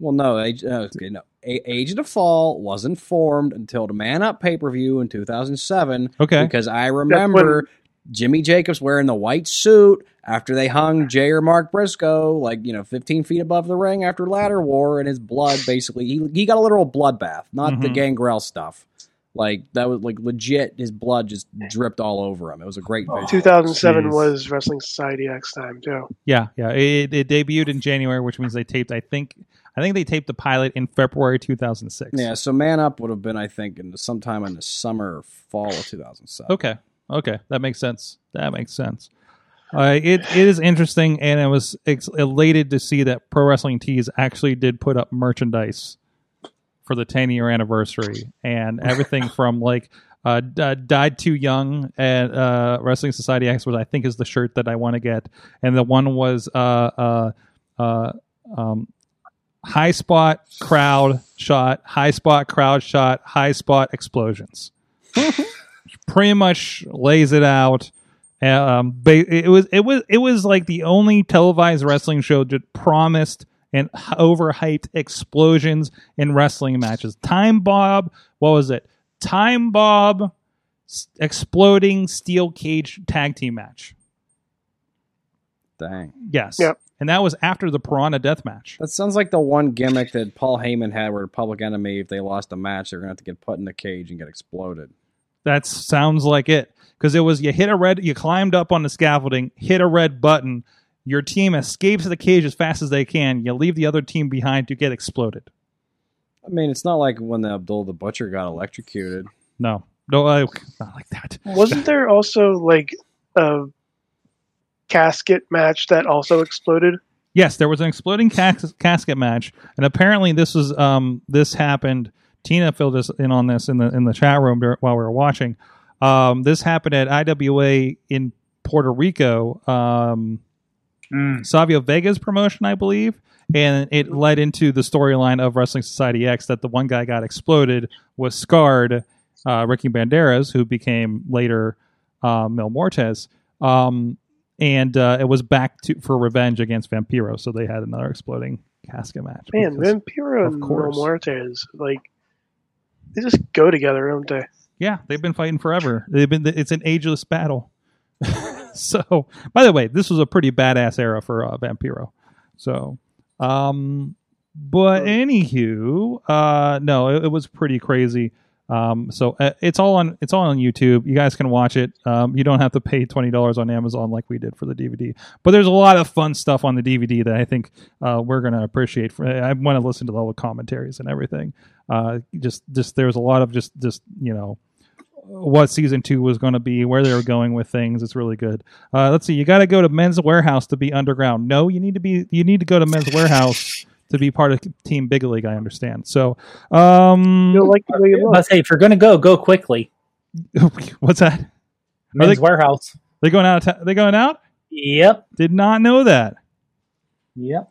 Well, no, Age, uh, okay, no. A- Age of the Fall wasn't formed until the Man Up pay per view in 2007. Okay. Because I remember Jimmy Jacobs wearing the white suit after they hung (sighs) Jay or Mark Briscoe, like, you know, 15 feet above the ring after ladder war, and his blood basically, he, he got a literal bloodbath, not the Mhm. gangrel stuff. Like, that was like legit, his blood just dripped all over him. It was a great visual. 2007 Jeez. was Wrestling Society X time, too. Yeah, yeah. It, it debuted in January, which means they taped. I think I think they taped the pilot in February 2006. Yeah, so Man Up would have been, I think, in the, sometime in the summer or fall of 2007. Okay. Okay. That makes sense. That makes sense. Uh, it it is interesting, and I was ex- elated to see that Pro Wrestling Tees actually did put up merchandise for the 10 year anniversary, and everything (laughs) from like uh, D- died too young at uh, Wrestling Society X, which I think is the shirt that I want to get, and the one was uh, uh, uh, um, high spot crowd shot, high spot crowd shot, high spot explosions. (laughs) Pretty much lays it out. Um, ba- it was it was it was like the only televised wrestling show that promised and overhyped explosions in wrestling matches. Time Bomb, what was it? Time Bomb s- exploding steel cage tag team match. Dang. Yes. Yep. And that was after the Piranha death match. That sounds like the one gimmick that Paul Heyman had where Public Enemy, if they lost a match, they're going to have to get put in the cage and get exploded. That sounds like it because it was you hit a red, you climbed up on the scaffolding, hit a red button. Your team escapes the cage as fast as they can. You leave the other team behind to get exploded. I mean, it's not like when the Abdul the Butcher got electrocuted. No, no, uh, not like that. Wasn't there also like a casket match that also exploded? Yes, there was an exploding cas- casket match, and apparently this was um this happened. Tina filled us in on this in the in the chat room while we were watching. Um, this happened at IWA in Puerto Rico. Um, Mm. Savio Vega's promotion, I believe, and it led into the storyline of Wrestling Society X that the one guy got exploded was scarred, uh, Ricky Banderas, who became later uh, Mil Muertes, um, and uh, it was back to for revenge against Vampiro, so they had another exploding casket match. Man, Vampiro of and course. Mil Muertes, like, they just go together, don't they? Yeah, they've been fighting forever. They've been. It's an ageless battle. (laughs) so, by the way, this was a pretty badass era for uh, Vampiro. So, um, but anywho, uh, no, it, it was pretty crazy. Um, so uh, it's all on it's all on YouTube. You guys can watch it. Um, you don't have to pay twenty dollars on Amazon like we did for the DVD. But there's a lot of fun stuff on the DVD that I think uh, we're gonna appreciate. For I want to listen to all the commentaries and everything. Uh, just just there's a lot of just just you know what season two was going to be, where they were going with things. It's really good. Uh, let's see. You got to go to Men's Wearhouse to be underground. No, you need to be. You need to go to Men's Wearhouse to be part of Team Big League. I understand. So, um, You'll like the way you look. Let's say if you're going to go, go quickly. (laughs) what's that? Men's they- warehouse. They going out? Of ta- they going out? Yep. Did not know that. Yep.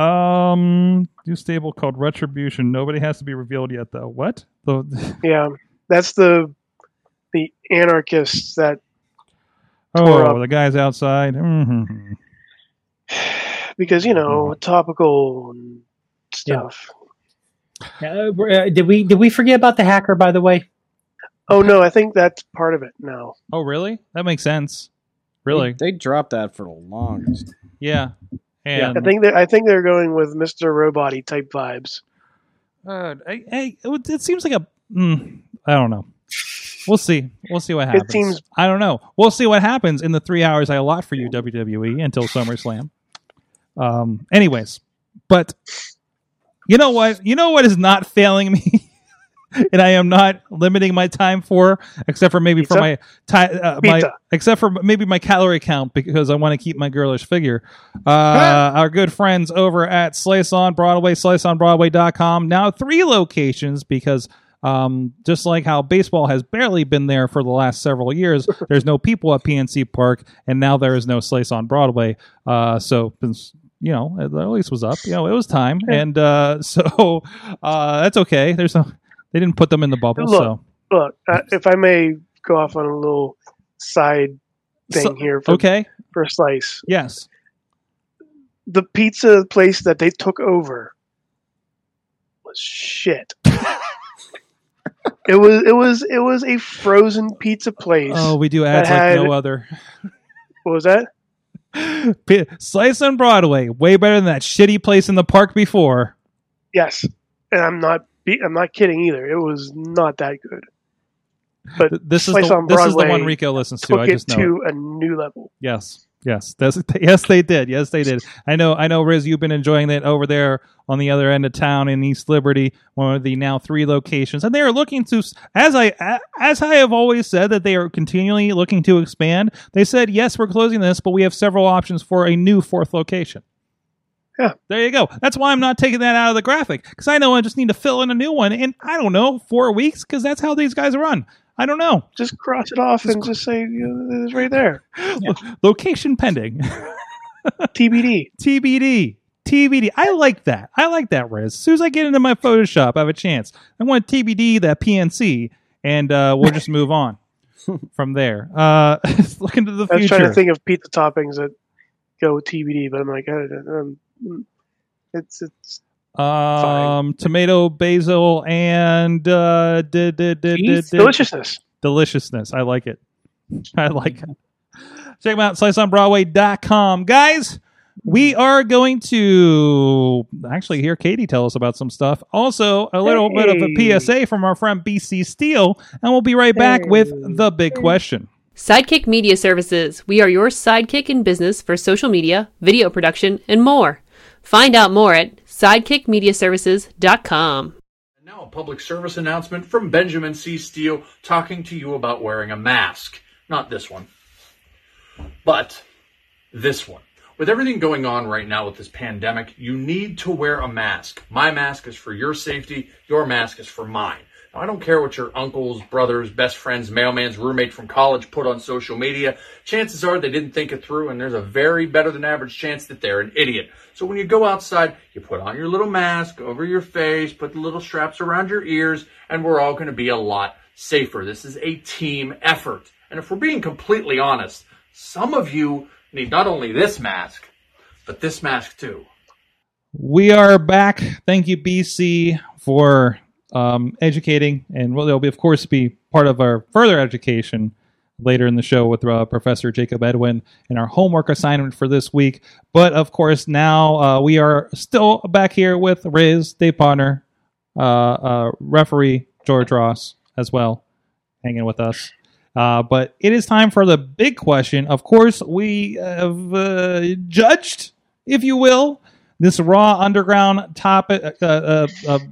Um, new stable called Retribution. Nobody has to be revealed yet, though. What? The (laughs) Yeah, that's the the anarchists that tore Oh, up the guys outside. (sighs) (sighs) (sighs) hmm because you know topical stuff. Uh, uh, did we did we forget about the hacker? By the way, Oh no, I think that's part of it now. Oh, really? That makes sense. Really? They, they dropped that for the longest. Yeah. And I think that I think they're going with Mr. Roboty type vibes. uh, I, I, it it seems like a. Mm, I don't know. We'll see. We'll see what happens. seems- I don't know. We'll see what happens in the three hours I allot for you, WWE, until SummerSlam. Um. Anyways, but you know what? You know what is not failing me, (laughs) and I am not limiting my time for, except for maybe for my uh, my except for maybe my calorie count because I want to keep my girlish figure. Uh, (laughs) our good friends over at Slice on Broadway, sliceonbroadway.com. Now three locations because um, just like how baseball has barely been there for the last several years, (laughs) there's no people at PNC Park, and now there is no Slice on Broadway. Uh, so you know, the lease was up. You know, it was time, and uh, (laughs) so uh, that's okay. There's no, they didn't put them in the bubble, Look, so Look, uh, if I may go off on a little side thing So- here for, okay. for Slice, Yes, the pizza place that they took over was shit. (laughs) it was it was it was a frozen pizza place. Oh, we do ads like had- no other. (laughs) What was that? Slice on Broadway, way better than that shitty place in the park before. Yes, and I'm not be- I'm not kidding either. It was not that good. But Th- This is Slice the, this is the one Rico listens to. I it just know. to a new level. Yes, yes, (laughs) yes, they did. Yes, they did. I know. I know, Riz. You've been enjoying it over there on the other end of town in East Liberty, one of the now three locations, and they are looking to, as I as I have always said, that they are continually looking to expand. They said, yes, we're closing this, but we have several options for a new fourth location. Yeah. There you go. That's why I'm not taking that out of the graphic because I know I just need to fill in a new one in I don't know four weeks because that's how these guys run. I don't know. Just cross it off and just say you know, it's right there. (laughs) Location pending. (laughs) TBD. TBD. TBD. I like that. I like that, Riz. As soon as I get into my Photoshop, I have a chance. I want TBD that PNC, and uh, we'll just move on (laughs) from there. Uh, look into the future. I was trying to think of pizza toppings that go with TBD, but I'm like, uh, um, it's it's um, tomato, basil, and uh, d- d- d- d- Cheese? d- deliciousness. deliciousness. I like it. (laughs) I like it. Check them out, sliceonbroadway.com. Guys, we are going to actually hear Katie tell us about some stuff. Also, a little bit of a PSA from our friend BC Steele, and we'll be right back with the big question. Sidekick Media Services. We are your sidekick in business for social media, video production, and more. Find out more at sidekickmediaservices.com. And now a public service announcement from Benjamin C. Steele talking to you about wearing a mask. Not this one, but this one. With everything going on right now with this pandemic, you need to wear a mask. My mask is for your safety, your mask is for mine. Now, I don't care what your uncles, brothers, best friends, mailman's roommate from college put on social media. Chances are they didn't think it through, and there's a very better than average chance that they're an idiot. So when you go outside, you put on your little mask over your face, put the little straps around your ears, and we're all going to be a lot safer. This is a team effort. And if we're being completely honest, some of you need not only this mask, but this mask too. We are back. Thank you, BC, for um, educating, and well, they'll be, of course, be part of our further education later in the show with uh, Professor Jacob Edwin and our homework assignment for this week. But of course, now uh, we are still back here with Riz, Dave Bonner, uh, uh, referee George Ross as well, hanging with us. Uh, but it is time for the big question. Of course, we have uh, judged, if you will, this raw underground topic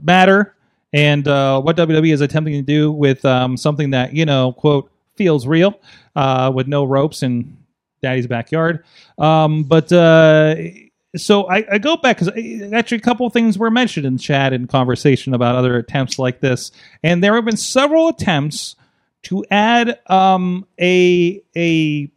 matter and uh, what WWE is attempting to do with um, something that you know, quote, feels real, uh, with no ropes in Daddy's backyard. Um, but uh, so I, I go back because actually a couple things were mentioned in chat and conversation about other attempts like this, and there have been several attempts to add um, a a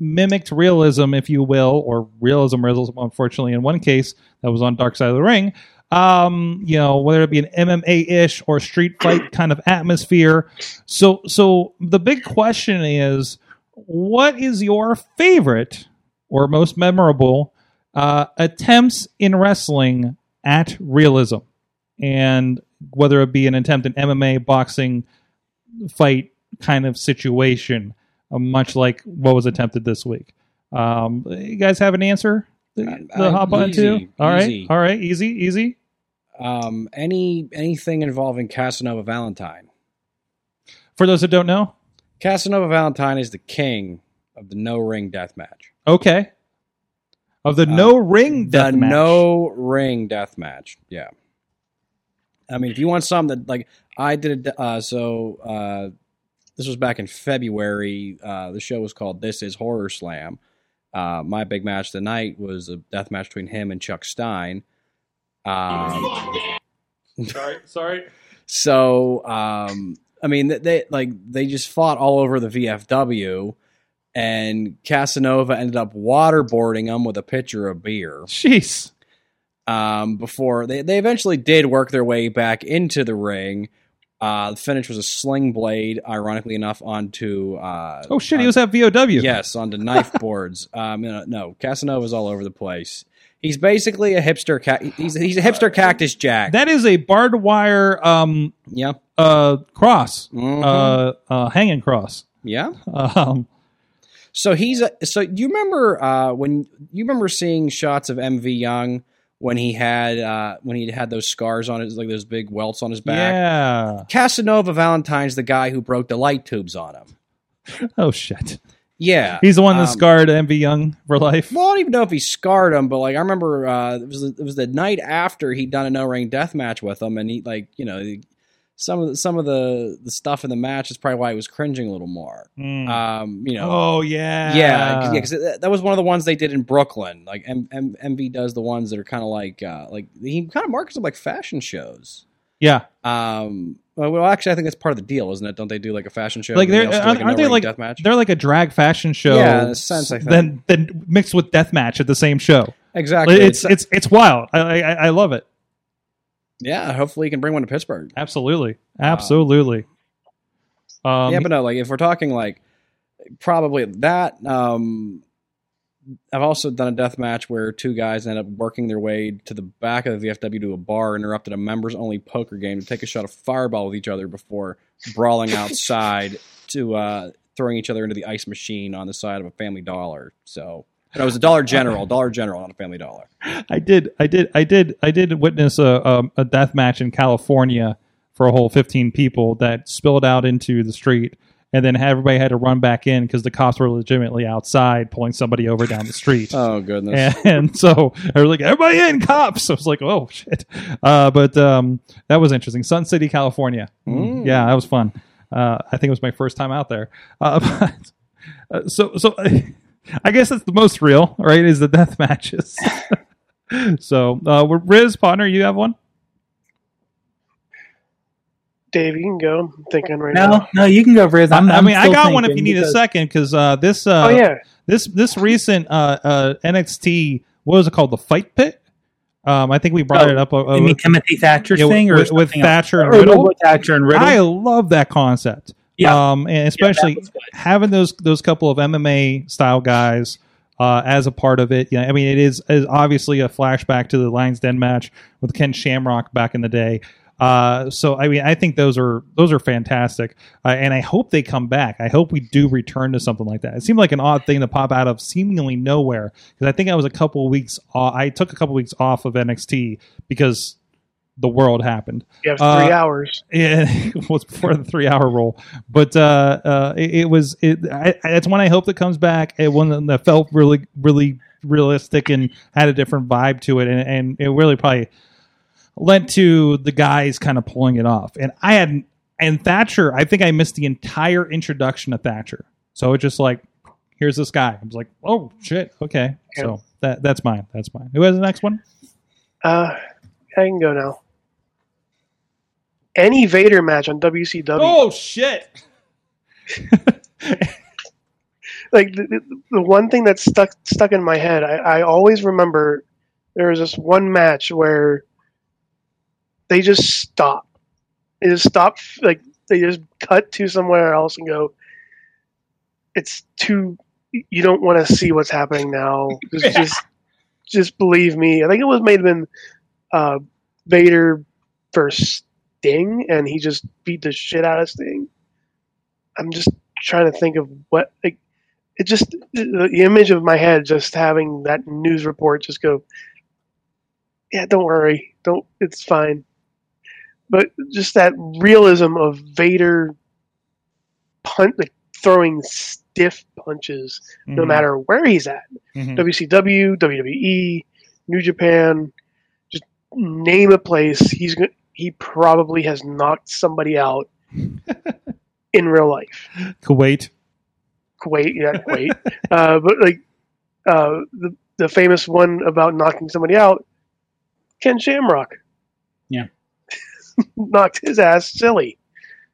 mimicked realism, if you will, or realism, realism. Unfortunately, in one case that was on Dark Side of the Ring, um, you know, whether it be an MMA ish or street fight (clears throat) kind of atmosphere. So, so the big question is, what is your favorite or most memorable uh, attempts in wrestling at realism? And whether it be an attempt in MMA, boxing, fight kind of situation, uh, much like what was attempted this week. Um, you guys have an answer to, to uh, hop on to? easy, All right, all right, easy, easy. Um, any anything involving Casanova Valentine. For those that don't know, Casanova Valentine is the king of the no ring death match. okay. Of the Uh, no ring death the match. no ring death match. Yeah. I mean, if you want something that like I did, a, uh, so uh, this was back in February. Uh, the show was called "This Is Horror Slam." Uh, my big match of the night was a death match between him and Chuck Stein. Um, sorry, sorry. so, um, I mean, they, they like they just fought all over the VFW, and Casanova ended up waterboarding them with a pitcher of beer Jeez. um, before they, they eventually did work their way back into the ring. Uh, the finish was a sling blade, ironically enough, onto uh, Oh shit, he was at VOW. yes onto knife boards. (laughs) Um, no, no, Casanova's all over the place. He's basically a hipster. Ca- he's he's a hipster cactus jack. That is a barbed wire um yeah, uh cross. Mhm. Uh uh hanging cross. yeah. Um So he's a, so you remember uh, when you remember seeing shots of MV Young when he had uh, when he had those scars on his like those big welts on his back. Yeah. Casanova Valentine's the guy who broke the light tubes on him. Oh shit. Yeah, He's the one that Um, scarred MV Young for life. Well, I don't even know if he scarred him, but like I remember, uh, it was it was the night after he'd done a no ring death match with him, and he like you know some of the, some of the the stuff in the match is probably why he was cringing a little more. Mm. Um, you know, oh yeah. yeah, because that that was one of the ones they did in Brooklyn. Like M- M- MV does the ones that are kind of like uh, like he kind of markets them like fashion shows. Yeah. Um, well, well, actually, I think that's part of the deal, isn't it? Don't they do like a fashion show? Like and they they're also do, aren't, aren't they like death match? they're like a drag fashion show. Yeah, in a sense, I think. Then then mixed with deathmatch at the same show. Exactly. It's it's it's wild. I I, I love it. yeah. Hopefully, he can bring one to Pittsburgh. Absolutely. Absolutely. Um, yeah, but no, like if we're talking like probably that. Um, I've also done a death match where two guys end up working their way to the back of the VFW to a bar, interrupted a members only poker game to take a shot of fireball with each other before brawling outside (laughs) to uh, throwing each other into the ice machine on the side of a Family Dollar. So no, it was a Dollar General, Dollar General, not a Family Dollar. I did, I did, I did, I did witness a a death match in California for a whole fifteen people that spilled out into the street, and then everybody had to run back in because the cops were legitimately outside pulling somebody over down the street. Oh goodness. (laughs) and so they were like, everybody in cops. I was like, oh shit. Uh, but um, that was interesting. Sun City, California. Mm, Yeah, that was fun. Uh, I think it was my first time out there. Uh, (laughs) but, uh, so so (laughs) I guess that's the most real, right? Is the death matches. so uh, Riz partner, you have one. Dave, you can go. I'm thinking right No, now. no, you can go, Riz. I'm, I I'm mean, I got one if you thinking need a second because uh, this uh, oh yeah, this this recent uh, uh, NXT what was it called the Fight Pit? Um, I think we brought Oh, it up. Uh, You mean Timothy Thatcher's yeah, thing, or with- with something else? Thatcher and Or Riddle? with Thatcher and Riddle? I love that concept. Yeah. Um, and especially was good. having those those couple of MMA style guys uh, as a part of it. Yeah, I mean, it is, is obviously a flashback to the Lions Den match with Ken Shamrock back in the day. Uh, so I mean, I think those are those are fantastic, uh, and I hope they come back. I hope we do return to something like that. It seemed like an odd thing to pop out of seemingly nowhere because I think I was a couple of weeks. Off, I took a couple weeks off of NXT because the world happened. you have three Uh, hours. (laughs) Yeah, it was before the three hour rule, but uh, uh, it, it was. It, I, I- it's one I hope that comes back. It one that felt really, really realistic and had a different vibe to it, and, and it really probably led to the guys kind of pulling it off. And I had and Thatcher. I think I missed the entire introduction of Thatcher. So it's just like, here's this guy. I was like, oh shit, okay. So that that's mine. That's mine. Who has the next one? Uh, I can go now. Any Vader match on WCW, Oh shit. (laughs) like the, the, the one thing that stuck stuck in my head, I, I always remember there was this one match where they just stop. They just stop, like they just cut to somewhere else and go. it's too. You don't want to see what's happening now. Just, just, just believe me. I think it was made been uh, Vader versus Sting, and he just beat the shit out of Sting. I'm just trying to think of what like it just the, the image of my head just having that news report just go. Yeah, don't worry, don't. It's fine. But just that realism of Vader punt like throwing stiff punches no Mhm. matter where he's at. Mhm. WCW, WWE, New Japan, just name a place. He's go- he probably has knocked somebody out (laughs) in real life. Kuwait. Kuwait, yeah, Kuwait. (laughs) uh, but like uh, the the famous one about knocking somebody out, Ken Shamrock. Yeah. (laughs) knocked his ass silly.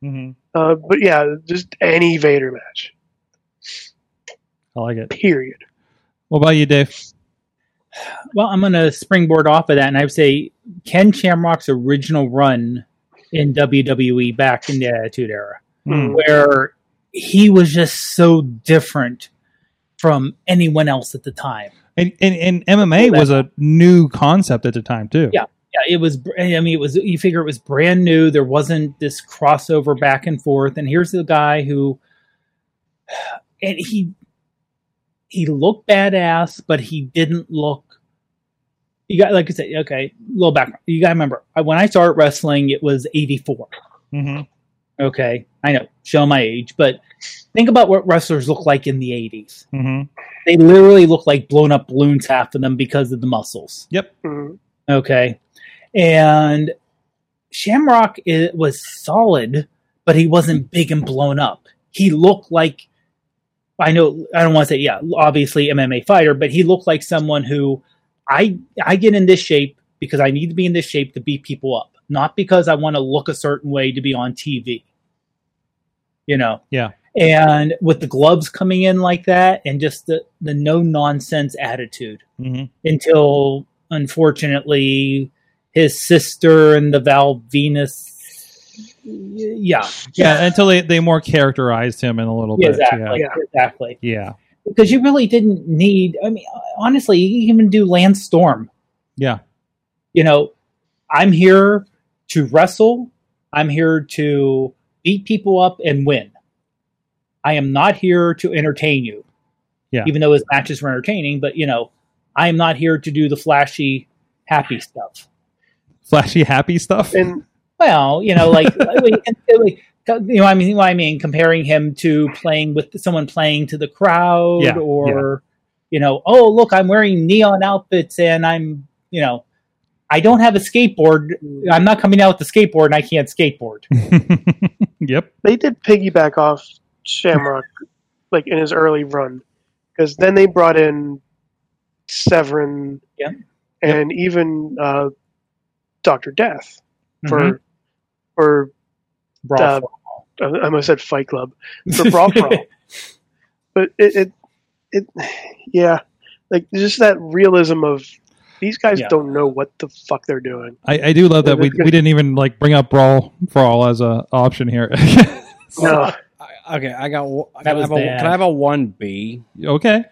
hmm Uh, but yeah, just any Vader match. I like it. Period. What about you, Dave? Well, I'm going to springboard off of that, and I would say Ken Shamrock's original run in WWE back in the Attitude Era, Hmm. where he was just so different from anyone else at the time. And, and, and MMA was a new concept at the time too. Yeah. Yeah, it was. I mean, it was. You figure it was brand new. There wasn't this crossover back and forth. And here's the guy who, (sighs) and he, he looked badass, but he didn't look. You got like I said, okay. Little background. You got to remember I- when I started wrestling, it was '84. hmm Okay, I know, show my age, but think about what wrestlers look like in the '80s. hmm They literally look like blown up balloons, half of them, because of the muscles. Yep. Mhm. Okay. And Shamrock i was solid, but he wasn't big and blown up. He looked like, I know, I don't want to say, yeah, obviously MMA fighter, but he looked like someone who I, I get in this shape because I need to be in this shape to beat people up, not because I want to look a certain way to be on TV. You know? Yeah. And with the gloves coming in like that and just the, the no nonsense attitude hmm until unfortunately his sister and the Val Venis. Yeah, Yeah. Until they, they more characterized him in a little yeah, bit. exactly, Yeah. exactly. Yeah. Because you really didn't need. I mean, honestly, you can even do Lance Storm. Yeah. You know, I'm here to wrestle. I'm here to beat people up and win. I am not here to entertain you. Yeah. Even though his matches were entertaining, but you know, I am not here to do the flashy, happy stuff. Flashy, happy stuff. And Well, you know, like, (laughs) like, like, you know, I mean, what I mean, comparing him to playing with someone playing to the crowd, Yeah, or you know, oh look, I'm wearing neon outfits and I'm, you know, I don't have a skateboard. I'm not coming out with the skateboard and I can't skateboard. (laughs) yep. they did piggyback off Shamrock like in his early run because then they brought in Severn Yeah. and even uh, Doctor Death for Mhm. for Brawl Uh, I almost said Fight Club for Brawl (laughs) for but it, it it yeah like just that realism of these guys Yeah. don't know what the fuck they're doing. I, I do love that we, we didn't even like bring up brawl for all as a option here. (laughs) No, I, okay, I got. one- That I was have a, can I have a one B? okay.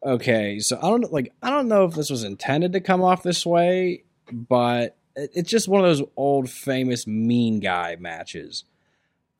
Okay, so I don't like. I don't know if this was intended to come off this way, but it, it's just one of those old famous mean guy matches.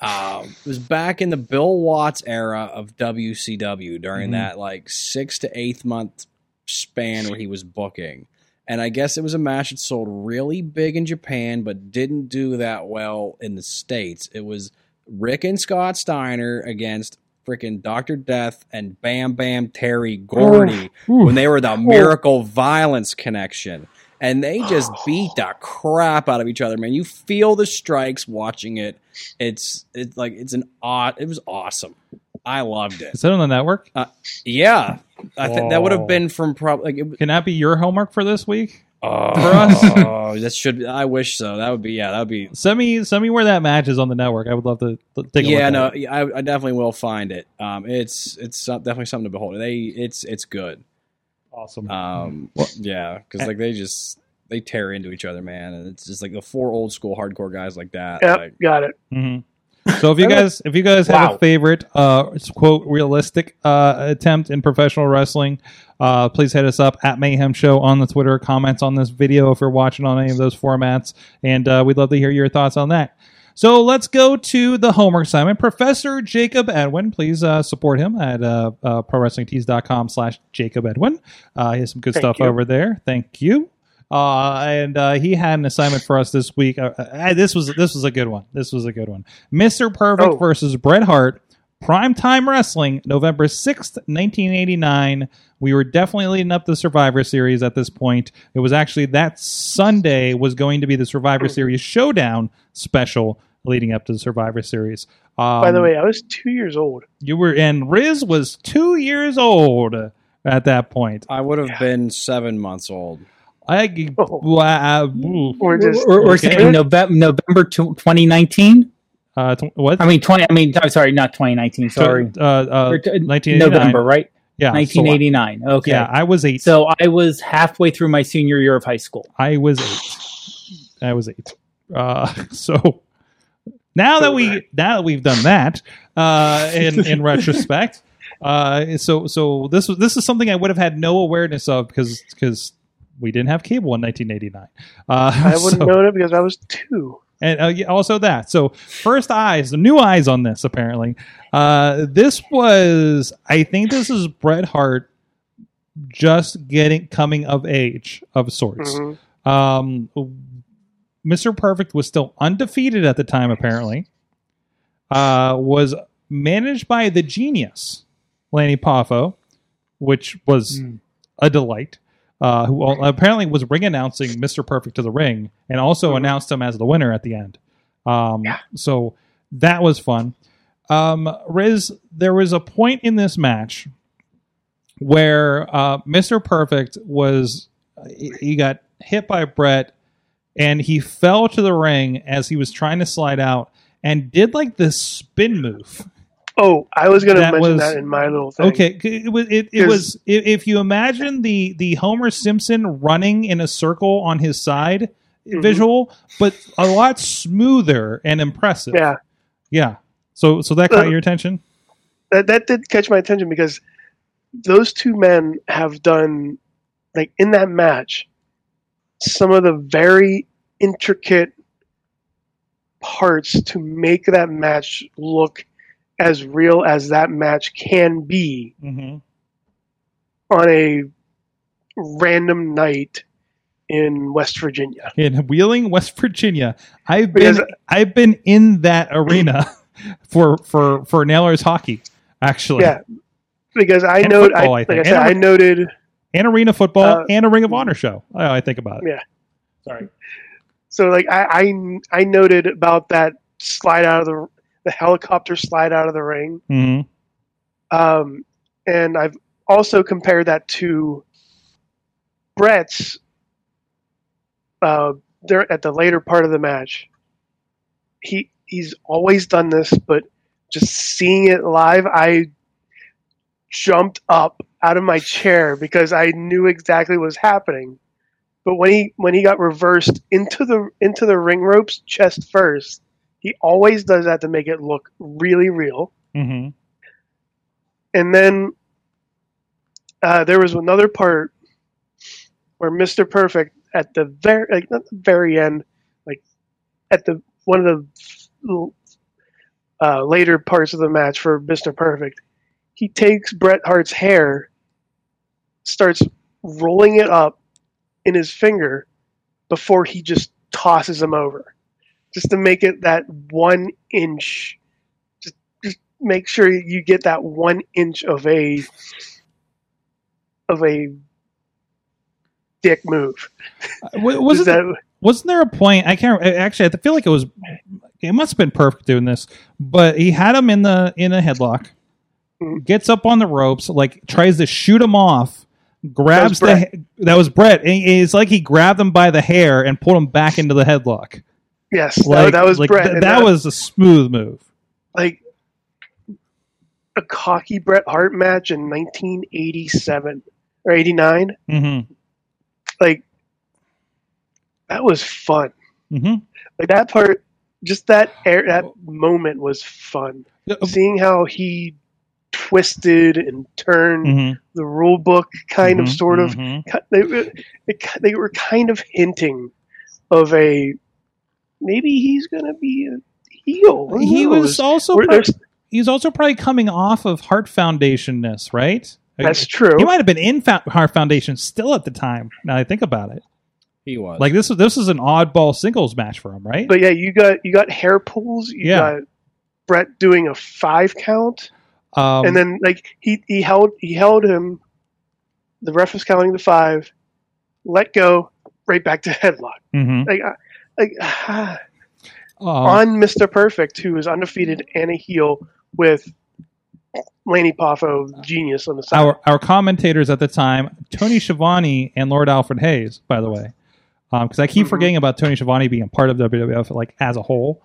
Um, it was back in the Bill Watts era of WCW during Mhm. that like six to eighth month span where he was booking. And I guess it was a match that sold really big in Japan, but didn't do that well in the States. It was Rick and Scott Steiner against freaking Dr. Death and Bam Bam Terry Gordy when they were the Miracle Violence connection. And they just beat the crap out of each other, man. You feel the strikes watching it. It's it's like it's an odd. It was awesome. I loved it. Is that on the network? Yeah, I think that would have been from probably. Like, it, Can that be your homework for this week? oh, For us? oh, (laughs) (laughs) that should. I wish so. That would be. Yeah, that would be. Send me send me where that match is on the network. I would love to to take a yeah, look no, at it. I, I definitely will find it. Um, it's it's definitely something to behold. They it's it's good. Awesome. Um, yeah, because like they just they tear into each other, man, and it's just like the four old school hardcore guys like that. yep, Like, got it. hmm (laughs) So if you guys if you guys have a favorite uh quote realistic uh attempt in professional wrestling, uh please hit us up at Mayhem Show on the Twitter, comments on this video if you're watching on any of those formats, and uh, we'd love to hear your thoughts on that. So let's go to the homework assignment. Professor Jacob Edwin, please uh, support him at uh, uh, prowrestlingtees.com slash Jacob Edwin. Uh, he has some good Thank stuff you. over there. Thank you. Uh, and uh, he had an assignment for us this week. Uh, uh, this was this was a good one. This was a good one. Mister Perfect Oh. versus Bret Hart, Primetime Wrestling, November sixth, nineteen eighty nine. We were definitely leading up the Survivor Series at this point. It was actually that Sunday was going to be the Survivor Series Showdown special leading up to the Survivor Series. Um, By the way, I was two years old. you were and Riz was two years old at that point. I would have been seven months old. I Oh. wow, ooh. We're just We're, we're Okay. saying November, November 2019. uh, tw- what? I mean 20. I mean, I'm sorry, not 2019. Sorry, uh, uh, t- 1989. November, right? Yeah, 1989. So, Okay. yeah, I was eight. So I was halfway through my senior year of high school. I was eight. I was eight. Uh, (laughs) so now that we now that we've done that, uh, (laughs) in in retrospect, uh, so so this was this is something I would have had no awareness of because because we didn't have cable in 1989. Uh, I wouldn't so- know it because I was two. and uh, also that. So first eyes, the new eyes on this. Apparently, uh, this was. I think this is Bret Hart just getting coming of age of sorts. Mhm. Um, Mr. Perfect was still undefeated at the time. Apparently, uh, was managed by the genius Lanny Poffo, which was a delight. Uh, who apparently was ring announcing Mr. Perfect to the ring and also announced him as the winner at the end. Um, So that was fun. Um, Riz, there was a point in this match where uh, Mr. Perfect was he got hit by Bret and he fell to the ring as he was trying to slide out and did like this spin move. Oh, I was going to mention was- that in my little thing. Okay, it was it, it was if you imagine the the Homer Simpson running in a circle on his side Mm-hmm. visual, but a lot smoother and impressive. Yeah, yeah. So so that caught Uh, your attention. that that did catch my attention because those two men have done like in that match some of the very intricate parts to make that match look as real as that match can be hmm on a random night in West Virginia. In Wheeling, West Virginia, I've been Because- I've been in that arena (laughs) for for for Nailers hockey. Actually, Yeah, because I know, I, like. I said, I noted. And arena football Uh, and a Ring of Honor show. Oh, I think about it. Yeah. Sorry. So like I, I I noted about that slide out of the the helicopter slide out of the ring, hmm um, and I've also compared that to Bret's. Uh, there at the later part of the match, he he's always done this, but just seeing it live, I jumped up out of my chair because I knew exactly what was happening. But when he when he got reversed into the into the ring ropes chest first, he always does that to make it look really real. hmm And then uh, there was another part where Mister Perfect at the very like not the very end, like at the one of the uh, later parts of the match for Mister Perfect, he takes Bret Hart's hair, starts rolling it up in his finger before he just tosses him over, just to make it that one inch. Just, just make sure you get that one inch of a of a dick move. Uh, was Is it that wasn't there a point i can't actually i feel like it was it must have been perfect doing this but he had him in the in a headlock. Gets up on the ropes like tries to shoot him off grabs That the that was brett and it's like he grabbed him by the hair and pulled him back into the headlock yes, like that, that was like, Bret. th- and that was a smooth move like a cocky Bret Hart match in 1987 or 89. hmm Like that was fun. hmm Like that part, just that air, that moment was fun. Seeing how he twisted and turned Mhm, the rule book, kind mhm, of, sort of. mhm. ki- They, were- it, they were kind of hinting of a maybe he's gonna be a heel. Who He knows? was also We're- he's also probably coming off of Heart Foundationness, right? That's true. He might have been in Fa- Heart Foundation still at the time. Now I think about it, He was like this was this is an oddball singles match for him, right? But yeah, you got you got hair pulls. You Yeah. got Bret doing a five count, Um, and then like he he held he held him. The ref was counting the five. Let go. Right back to (laughs) headlock. mhm. Like uh, like (sighs) Um, on Mister Perfect, who is undefeated and a heel with Lanny Poffo, genius on the side. our our commentators at the time, Tony Schiavone and Lord Alfred Hayes, by the way, because I keep Mhm. forgetting about Tony Schiavone being a part of WWF like as a whole.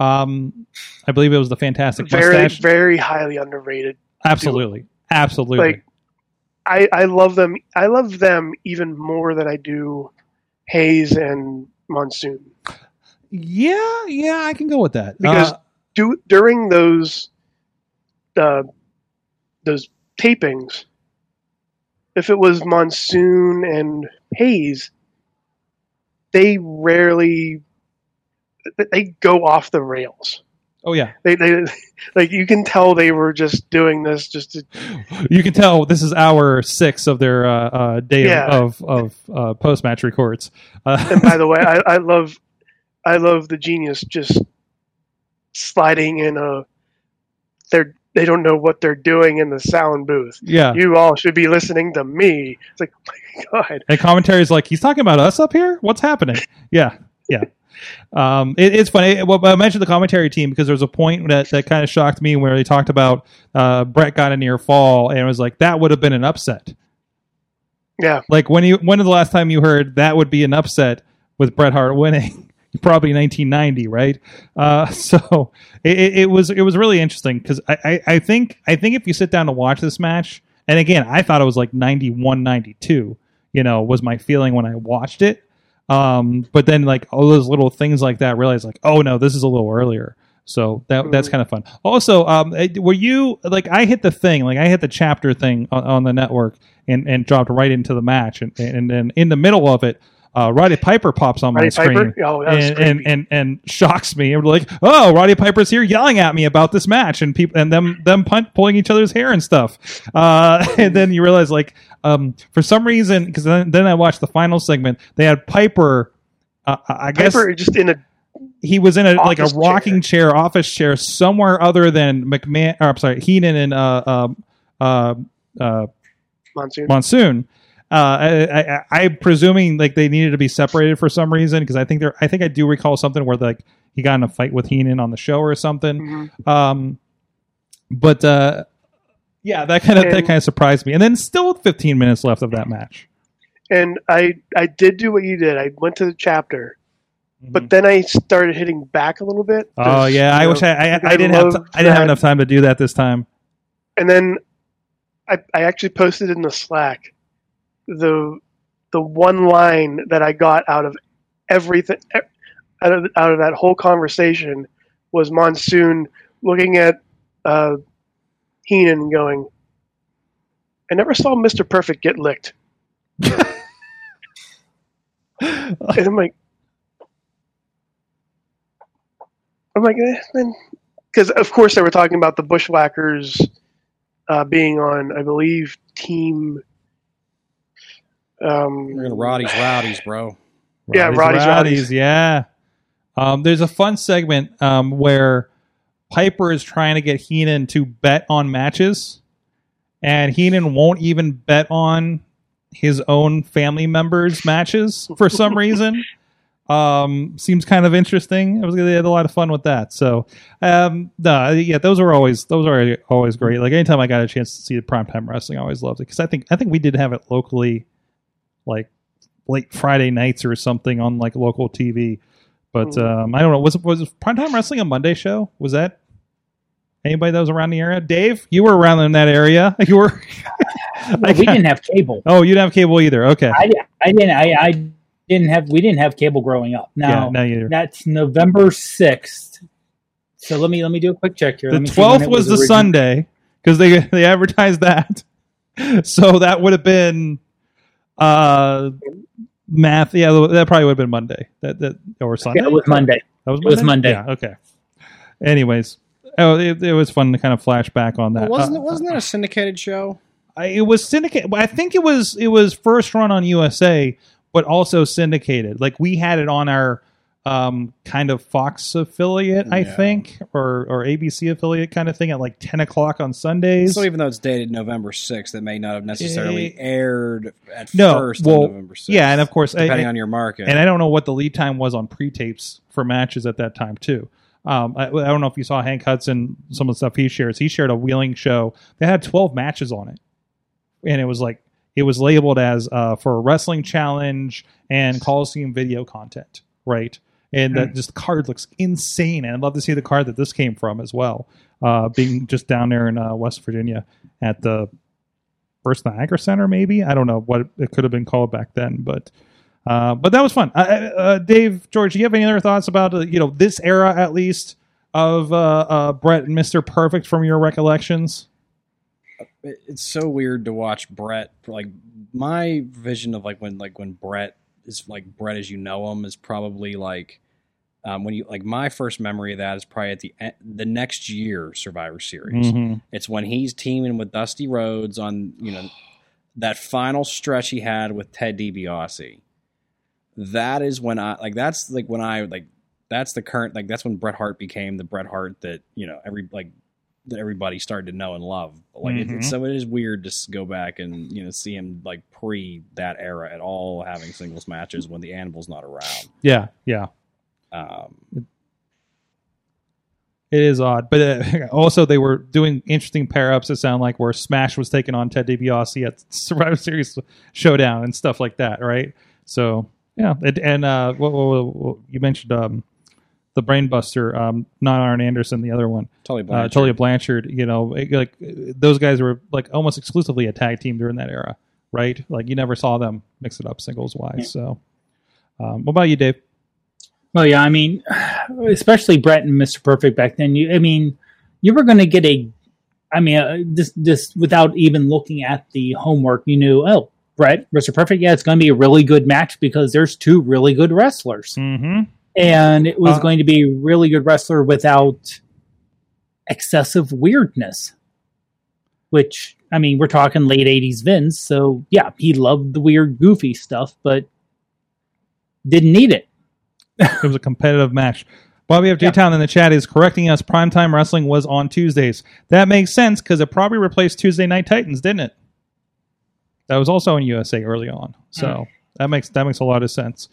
Um, I believe it was the fantastic very mustache. very highly underrated. absolutely, absolutely. Like I I love them. I love them even more than I do Hayes and Monsoon. yeah, yeah, I can go with that because Uh, do, during those uh, those tapings, if it was monsoon and Hayes, they rarely they go off the rails. oh yeah, They, they like you can tell they were just doing this just to (gasps) you can tell this is hour six of their uh, uh, day Yeah. of of, uh, post match records. Uh, (laughs) and by the way, I, (laughs) I love I love the genius just sliding in a they're they don't know what they're doing in the sound booth. yeah, You all should be listening to me. It's like, oh my God. And commentary is like, he's talking about us up here. What's happening? Yeah, yeah. Um, it, it's funny. Well, I mentioned the commentary team because there was a point that, that kind of shocked me where they talked about uh, Brett got a near fall, and it was like that would have been an upset. Yeah. Like when you when the last time you heard that would be an upset with Bret Hart winning? (laughs) Probably 1990, right? Uh, (laughs) so it, it, was it was really interesting because I, I, I think I think if you sit down to watch this match, and again, I thought it was like 91, 92, you know, was my feeling when I watched it. Um, but then like all those little things like that, realize like, oh no, this is a little earlier. So that that's kind of fun. Also, um, were you like I hit the thing, like I hit the chapter thing on, on the network and, and dropped right into the match, and and then in the middle of it, uh, Roddy Piper pops on my Roddy screen Oh, and, and and and shocks me. And we're like, oh, Roddy Piper's here yelling at me about this match, and people and them them punt, pulling each other's hair and stuff. Uh, (laughs) and then you realize like um, for some reason, because then, then I watched the final segment, they had Piper. Uh, I guess Piper just in a he was in a like a rocking chair. office chair somewhere other than McMahon. Or, I'm sorry, Heenan and uh, um, uh, uh, monsoon. Monsoon. Uh, I, I, I'm presuming like they needed to be separated for some reason because I think there. I think I do recall something where like he got in a fight with Heenan on the show or something. Mhm. Um, but uh, yeah, that kind of that kind of surprised me. And then still 15 minutes left of that match. And I I did do what you did. I went to the chapter, Mm-hmm. but then I started hitting back a little bit. Oh yeah, I you wish know, I I, I didn't have love t- I didn't have enough time to do that this time. and then I, I actually posted in the Slack the the one line that I got out of everything out of out of that whole conversation was Monsoon looking at uh, Heenan and going, "I never saw Mister Perfect get licked," (laughs) and I'm like, I'm like, because of course they were talking about the Bushwhackers uh, being on, I believe, team. Um, We're gonna Roddy's Rowdies, bro. (sighs) Yeah, Roddy's Rowdies. Yeah. Um, there's a fun segment um, where Piper is trying to get Heenan to bet on matches, and Heenan won't even bet on his own family members' matches for some (laughs) reason. Um, seems kind of interesting. I was they had a lot of fun with that. So, um, no, yeah, those were always those are always great. Like anytime I got a chance to see the primetime wrestling, I always loved it because I think I think we did have it locally, like late Friday nights or something on like local TV. But um, I don't know. Was it was primetime wrestling a Monday show? Was that anybody that was around the area? Dave, you were around in that area. (laughs) You were. (laughs) Well, we didn't have cable. Oh, you didn't have cable either. Okay. I, I didn't. I, I didn't have we didn't have cable growing up. Now yeah, no, either. that's November sixth. So let me let me do a quick check here. The Let me see when twelfth it was, the Sunday because they they advertised that. (laughs) So that would have been uh math. Yeah, that probably would have been Monday. That that or Sunday. Yeah, it was Monday. That was It was Monday. Yeah. Okay. Anyways, oh, it, it was fun to kind of flash back on that. wasn't Uh, it wasn't that a syndicated show? I- it was syndicated. I think it was it was first run on USA, but also syndicated. Like we had it on our um, kind of Fox affiliate, I Yeah. think, or or ABC affiliate kind of thing at like ten o'clock on Sundays. So even though it's dated November sixth, it may not have necessarily Eh, aired at no, first well, on November sixth. yeah, and of course, I- depending I- on your market. and I don't know what the lead time was on pre-tapes for matches at that time too. Um, I, I don't know if you saw Hank Hudson some of the stuff he shares. He shared a wheeling show that had twelve matches on it, and it was like it was labeled as uh, for a wrestling challenge and Coliseum video content, right? And that just card looks insane, and I'd love to see the card that this came from as well. Uh, being just down there in uh, West Virginia at the First Niagara Center, maybe I don't know what it could have been called back then, but uh, but that was fun. Uh, uh, Dave, George, do you have any other thoughts about uh, you know this era at least of uh, uh, Bret and Mister Perfect from your recollections? it's so weird to watch Bret. Like my vision of like when like when Bret is like Bret as you know him is probably like um, when you like my first memory of that is probably at the the next year Survivor Series. Mhm. It's when he's teaming with Dusty Rhodes on you know that final stretch he had with Ted DiBiase. That is when I like that's like when I like that's the current like that's when Bret Hart became the Bret Hart that you know every like that everybody started to know and love. Like it, Mhm. so it is weird to go back and you know see him like pre that era at all having singles matches when the Anvil's not around. Yeah, yeah, Um, it is odd, but uh, (laughs) also they were doing interesting pair ups. It sound like where Smash was taking on Ted DiBiase at (laughs) Survivor Series Showdown and stuff like that, right? So yeah, it, and uh, what, what- what- you mentioned um, the Brainbuster, um, not Arn Anderson, the other one. Tully uh, Blanchard. Tully Blanchard, you know, it- like uh, those guys were like almost exclusively a tag team during that era, right? Like you never saw them mix it up singles wise. Yeah. So, um, what about you, Dave? Well, yeah, I mean, especially Bret and Mr. Perfect back then. You, I mean, you were going to get a, I mean, uh, this, this without even looking at the homework, you knew, oh, Bret, Mr. Perfect, yeah, it's going to be a really good match because there's two really good wrestlers, Mm-hmm. And it was Uh, going to be a really good wrestler without excessive weirdness. Which I mean, we're talking late '80s Vince, so yeah, he loved the weird, goofy stuff, but didn't need it. (laughs) It was a competitive match. Bobby F. J. Town in the chat is correcting us. Primetime Wrestling was on Tuesdays. That makes sense because it probably replaced Tuesday Night Titans, didn't it? That was also in USA early on. So that makes that makes a lot of sense.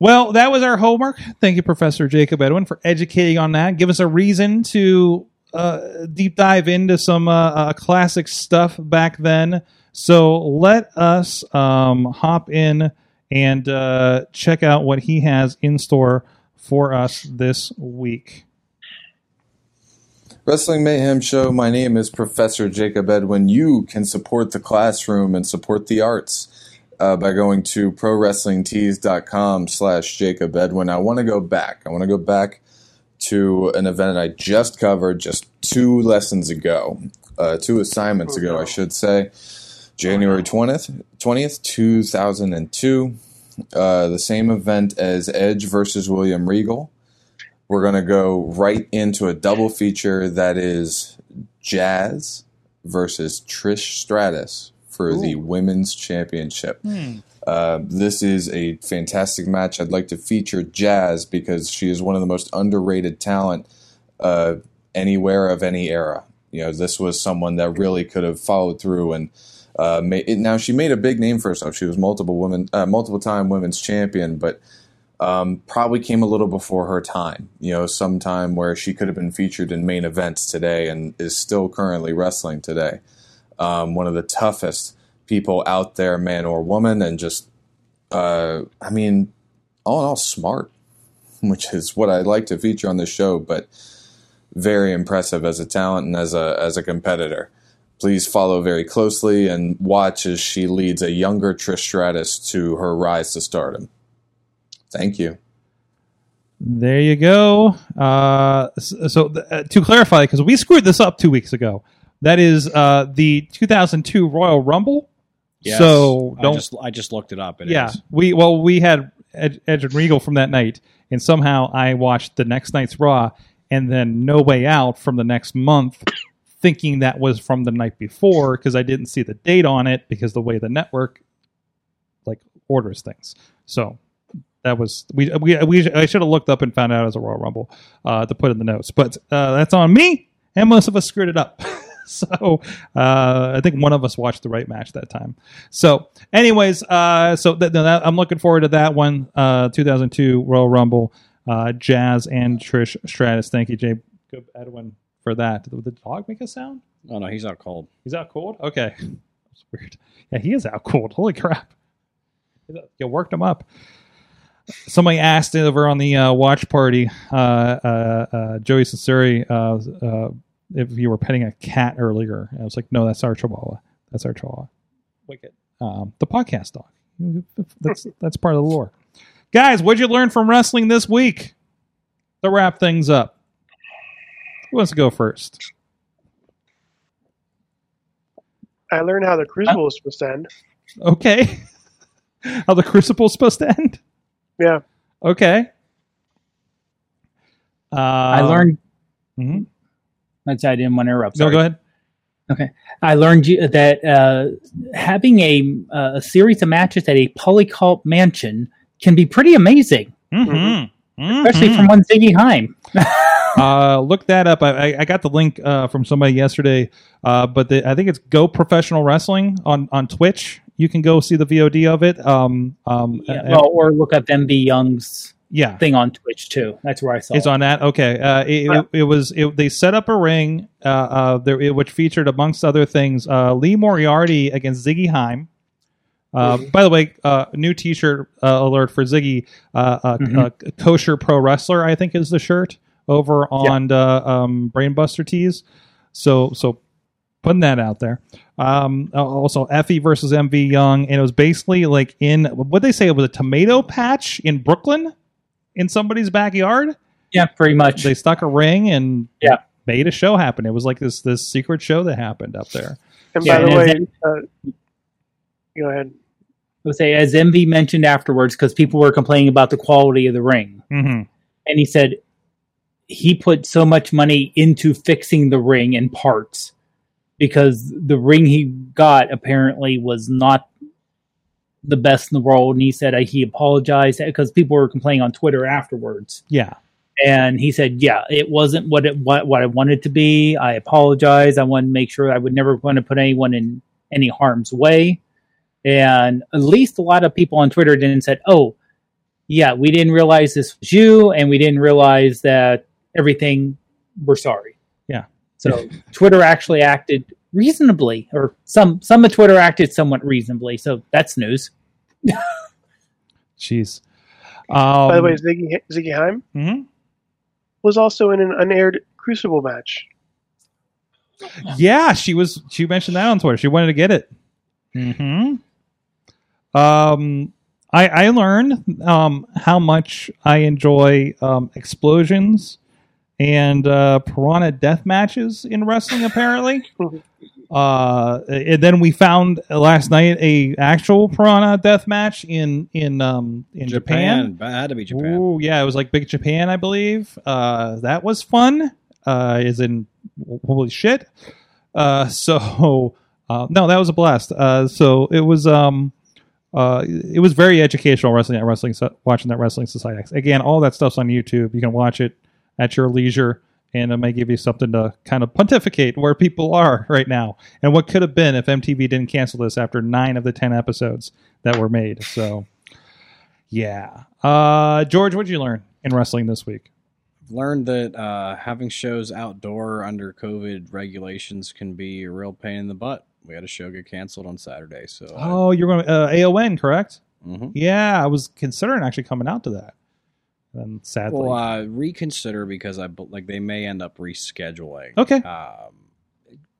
Well, that was our homework. Thank you, Professor Jacob Edwin, for educating on that. Give us a reason to uh, deep dive into some uh, uh, classic stuff back then. So let us um, hop in and uh, check out what he has in store for us this week. Wrestling Mayhem Show. My name is Professor Jacob Edwin. You can support the classroom and support the arts uh, by going to prowrestlingtees.com slash Jacob Edwin. I want to go back. I want to go back to an event I just covered just two lessons ago, uh, two assignments ago, I should say. January 20th, 20th 2002. Uh, the same event as Edge versus William Regal. We're going to go right into a double feature that is Jazz versus Trish Stratus for the Women's Championship. Uh, this is a fantastic match. I'd like to feature Jazz because she is one of the most underrated talent uh, anywhere of any era. You know, this was someone that really could have followed through and uh, made, now she made a big name for herself. She was multiple women, uh, multiple time women's champion, but um, probably came a little before her time. You know, sometime where she could have been featured in main events today and is still currently wrestling today. Um, one of the toughest people out there, man or woman, and just, uh, I mean, all in all, smart, (laughs) which is what I like to feature on this show, but very impressive as a talent and as a as a competitor. Please follow very closely and watch as she leads a younger Trish Stratus to her rise to stardom. Thank you. There you go. Uh, so uh, to clarify, because we screwed this up two weeks ago, that is uh, the 2002 Royal Rumble. Yes. So I don't. just I just looked it up. It yeah, is. we well we had Ed, Edge and Regal from that night, and somehow I watched the next night's Raw, and then No Way Out from the next month, thinking that was from the night before because I didn't see the date on it because the way the network like orders things. So that was we we, we I should have looked up and found out it was a Royal Rumble uh, to put in the notes, but uh, that's on me, and most of us screwed it up. (laughs) (laughs) so uh, I think one of us watched the right match that time. So, anyways, uh, so th- th- that, I'm looking forward to that one. Uh, 2002 Royal Rumble, uh, Jazz and Trish Stratus. Thank you, Jacob Edwin, for that. Did the dog make a sound? Oh no, he's out cold. He's out cold. Okay, (laughs) that's weird. Yeah, he is out cold. Holy crap! You worked him up. Somebody asked over on the uh, watch party, uh, uh, uh, Joey uh, uh, if you were petting a cat earlier. And I was like, no, that's our Chihuahua. That's our Chihuahua. Wicked. Um, the podcast dog. That's (laughs) that's part of the lore. Guys, what'd you learn from wrestling this week? To wrap things up, who wants to go first? I learned how the Crucible is supposed to end. Okay. (laughs) How the crucible's supposed to end? Yeah. Okay. Uh, I learned. Mhm. That's I didn't want to interrupt. No, go ahead. Okay, I learned you, that uh, having a uh, a series of matches at a Polycult mansion can be pretty amazing, Mm-hmm. especially from one Ziggy Haim. (laughs) uh, look that up. I, I- I got the link uh, from somebody yesterday, uh, but the, I think it's Go Professional Wrestling on, on Twitch. You can go see the VOD of it. Um, um, Yeah, uh, well, or look up MV Young's yeah, thing on Twitch too. That's where I saw. It's it. on that. Okay. Uh, it, it, it was. It, they set up a ring, uh, uh, there, it, which featured, amongst other things, uh, Lee Moriarty against Ziggy Haim. Uh, By the way, uh, new T-shirt uh, alert for Ziggy. Uh, uh, uh, kosher pro wrestler, I think, is the shirt over on uh, um, Brainbuster Tees. So, so putting that out there. Um, also, Effy versus MV Young, and it was basically like in what they say it was a tomato patch in Brooklyn, in somebody's backyard Yeah, pretty much. they stuck a ring and Yeah. made a show happen. It was like this this secret show that happened up there. And Yeah, by the and way, then- uh, go ahead. I would say, as MV mentioned afterwards, because people were complaining about the quality of the ring, Mm-hmm. and he said he put so much money into fixing the ring and parts because the ring he got apparently was not the best in the world. And he said uh, he apologized because people were complaining on Twitter afterwards. Yeah, and he said, "Yeah, it wasn't what it what, what I wanted to be. I apologize. I wanted to make sure I would never want to put anyone in any harm's way." And at least a lot of people on Twitter didn't said, "Oh, yeah, we didn't realize this was you, and we didn't realize that everything. We're sorry." Yeah. So Twitter actually acted reasonably, or some some of Twitter acted somewhat reasonably. So that's news. jeez. Um, By the way, Ziggy Ziggy Haim mhm. was also in an unaired Crucible match. yeah, she was. She mentioned that on Twitter. She wanted to get it. Hmm. Um, I I learned um how much I enjoy um explosions and uh, piranha death matches in wrestling. Apparently. (laughs) Uh, and then we found last night a actual piranha death match in in um in Japan. Japan. That had to be Japan. Ooh, yeah, it was like Big Japan, I believe. Uh, that was fun. Uh, is in holy shit. Uh, so uh, no, that was a blast. Uh, so it was um, uh, it was very educational wrestling at wrestling So- watching that wrestling society. Again, all that stuff's on YouTube. You can watch it at your leisure. And it may give you something to kind of pontificate where people are (laughs) right now and what could have been if MTV didn't cancel this after nine of the 10 episodes that were made. So, yeah. Uh, George, what did you learn in wrestling this week? learned that uh, having shows outdoor under COVID regulations can be a real pain in the butt. We had a show get canceled on Saturday, so Oh, you're going to uh, AON, correct? Mhm. Yeah, I was considering actually coming out to that. And sadly. well, uh, reconsider because I like they may end up rescheduling. Okay. um,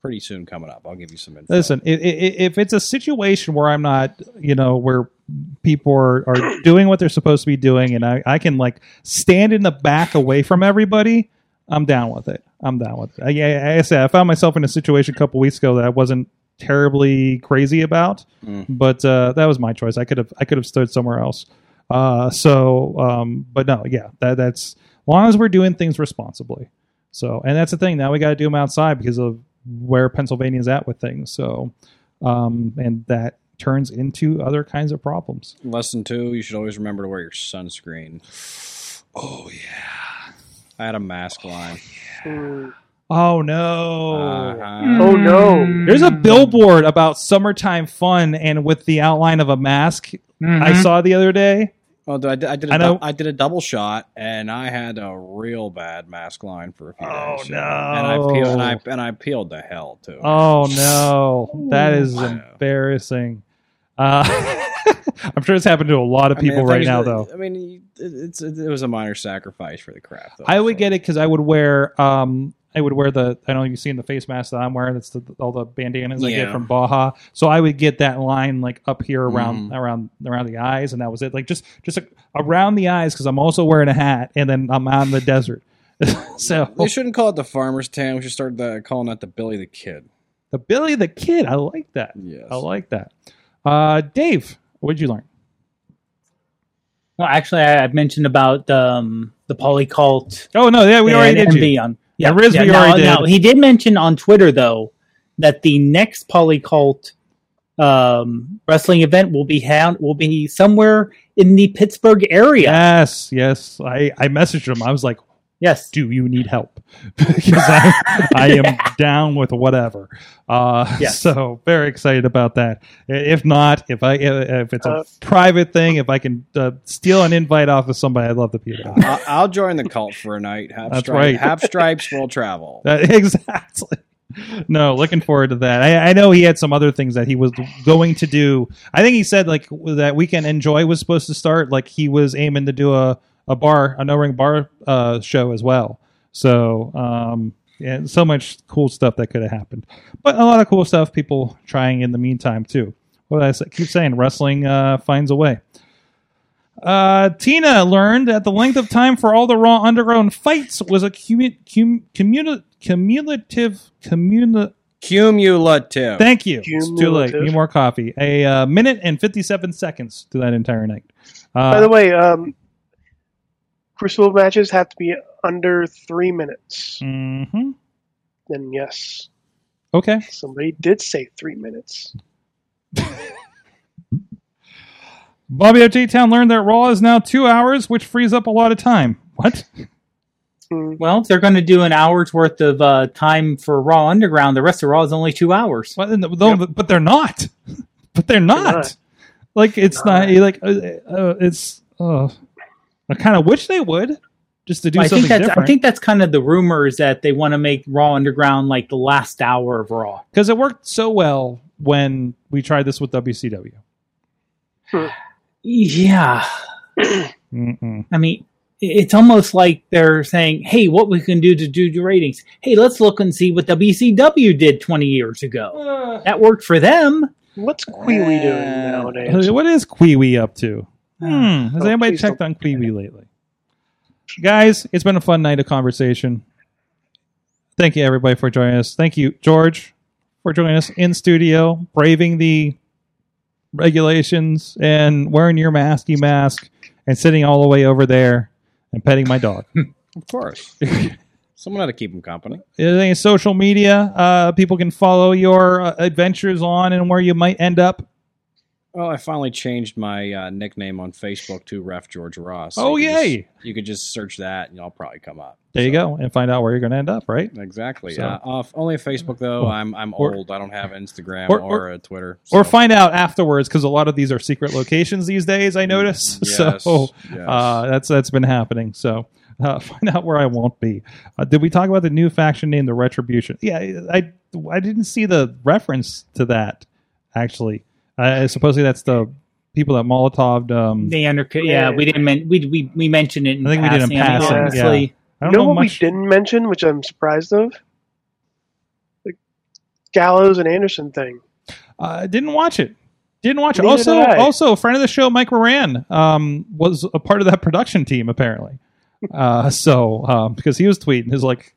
pretty soon coming up. I'll give you some info. Listen, if it's a situation where I'm not, you know, where people are, are (coughs) doing what they're supposed to be doing, and I, I can like stand in the back away from everybody, I'm down with it. I'm down with it. I, I, I said I found myself in a situation a couple weeks ago that I wasn't terribly crazy about, Mm. but uh, that was my choice. I could have I could have stood somewhere else. Uh, so, um, but no, yeah, that that's as long as we're doing things responsibly. So, and that's the thing. Now we got to do them outside because of where Pennsylvania's at with things. So, um, and that turns into other kinds of problems. Lesson two: You should always remember to wear your sunscreen. Oh yeah. I had a mask line. Mm. Oh no. Uh-huh. Oh no! There's a billboard about summertime fun and with the outline of a mask Mhm. I saw the other day. Well, I did, I did, a I know- dou- I did a double shot, and I had a real bad mask line for a few Oh, days. no. And I peeled, and I and I peeled to hell too. Oh no, (laughs) that is Ooh. embarrassing. Uh, (laughs) I'm sure it's happened to a lot of I mean, people right now, is, though. I mean, it, it's it, was a minor sacrifice for the craft. Though, I would so. get it because I would wear um I would wear the I don't know if you've seen the face mask that I'm wearing. That's the, all the bandanas I get Yeah. from Baja. So I would get that line like up here around Mhm. around around the eyes, and that was it. Like just just like, around the eyes because I'm also wearing a hat, and then I'm out in the desert. (laughs) so We shouldn't call it the farmer's tan. We should start the, calling that the Billy the Kid. the Billy the Kid, I like that. Yes. I like that. Uh, Dave, what did you learn? Well, actually, I, I mentioned about um, the polycult. Oh no, yeah, we already and did. You. MV on. Yeah, Riz, we now, already did. now, he did mention on Twitter though that the next polycult um, wrestling event will be ha- will be somewhere in the Pittsburgh area. Yes, yes. I I messaged him. I was like, Yes. do you need help? (laughs) because I, I am (laughs) down with whatever. Uh, Yes. So very excited about that. If not, if I if it's a Uh, private thing, if I can uh, steal an invite off of somebody, I'd love to be there. I'll, I'll join the cult for a night. Have That's stripes, right. Have stripes will travel. (laughs) That- exactly. No, looking forward to that. I, I know he had some other things that he was going to do. I think he said like that weekend enjoy was supposed to start. Like he was aiming to do a a bar, a no ring bar uh, show as well. So um, yeah, so much cool stuff that could have happened, but a lot of cool stuff people trying in the meantime too. What did I say? keep saying, wrestling uh, finds a way. Uh, Tina learned that the length of time for all the Raw Underground fights was a cumu- cum- communi- cumulative communi- Cumulative. Thank you. It's too late. Need more coffee. A uh, minute and fifty-seven seconds to that entire night. Uh, By the way, um, Crucible matches have to be under three minutes. mhm. Then yes, Okay. somebody did say three minutes. (laughs) Bobby F. J. Town learned that Raw is now two hours, which frees up a lot of time. What? Mm. Well, if they're going to do an hour's worth of uh, time for Raw Underground, the rest of Raw is only two hours. What? No, But they're not. (laughs) But they're not. not. Like it's not. like uh, uh, it's. Uh, I kind of wish they would just to do I something think that's different. I think that's kind of the rumor is that they want to make Raw Underground like the last hour of Raw. because it worked so well when we tried this with WCW. Hmm. Yeah, (clears throat) I mean, it's almost like they're saying, "Hey, what we can do to do the ratings? Hey, let's look and see what WCW did 20 years ago. Uh. That worked for them." What's Queewee doing eh. nowadays? What is Queewee up to? Hmm. Has Oh, anybody checked don't. on Queewee lately? Guys, it's been a fun night of conversation. Thank you, everybody, for joining us. Thank you, George, for joining us in studio, braving the regulations and wearing your masky mask and sitting all the way over there and petting my dog. (laughs) Of course. (laughs) Someone had to keep him company. Anything in social media, uh, people can follow your uh, adventures on and where you might end up. Well, I finally changed my uh, nickname on Facebook to Ref George Ross. Oh, you yay. Just, you could just search that and I'll probably come up. There you go, and find out where you're going to end up, right? Exactly. So- uh, off, only Facebook though. Or- I'm I'm or- old. I don't have Instagram or- or, or- Twitter. Or find out afterwards because a lot of these are secret locations these days. I notice. Yes, (laughs) so yes. uh, that's that's been happening. So uh, (laughs) find out where I won't be. Uh, did we talk about the new faction named the Retribution? Yeah, I I didn't see the reference to that actually. Uh, supposedly that's the people that Molotov. Um, They under yeah, we didn't men- we, we we mentioned it. In I think we did in passing. I mean, passing, honestly, I don't know, know, what much. we didn't mention, which I'm surprised of? The Gallows and Anderson thing. I didn't watch it. Didn't watch it. Neither Also, did also a friend of the show, Mike Moran, um, was a part of that production team apparently. Uh, (laughs) so um, because he was tweeting, his like,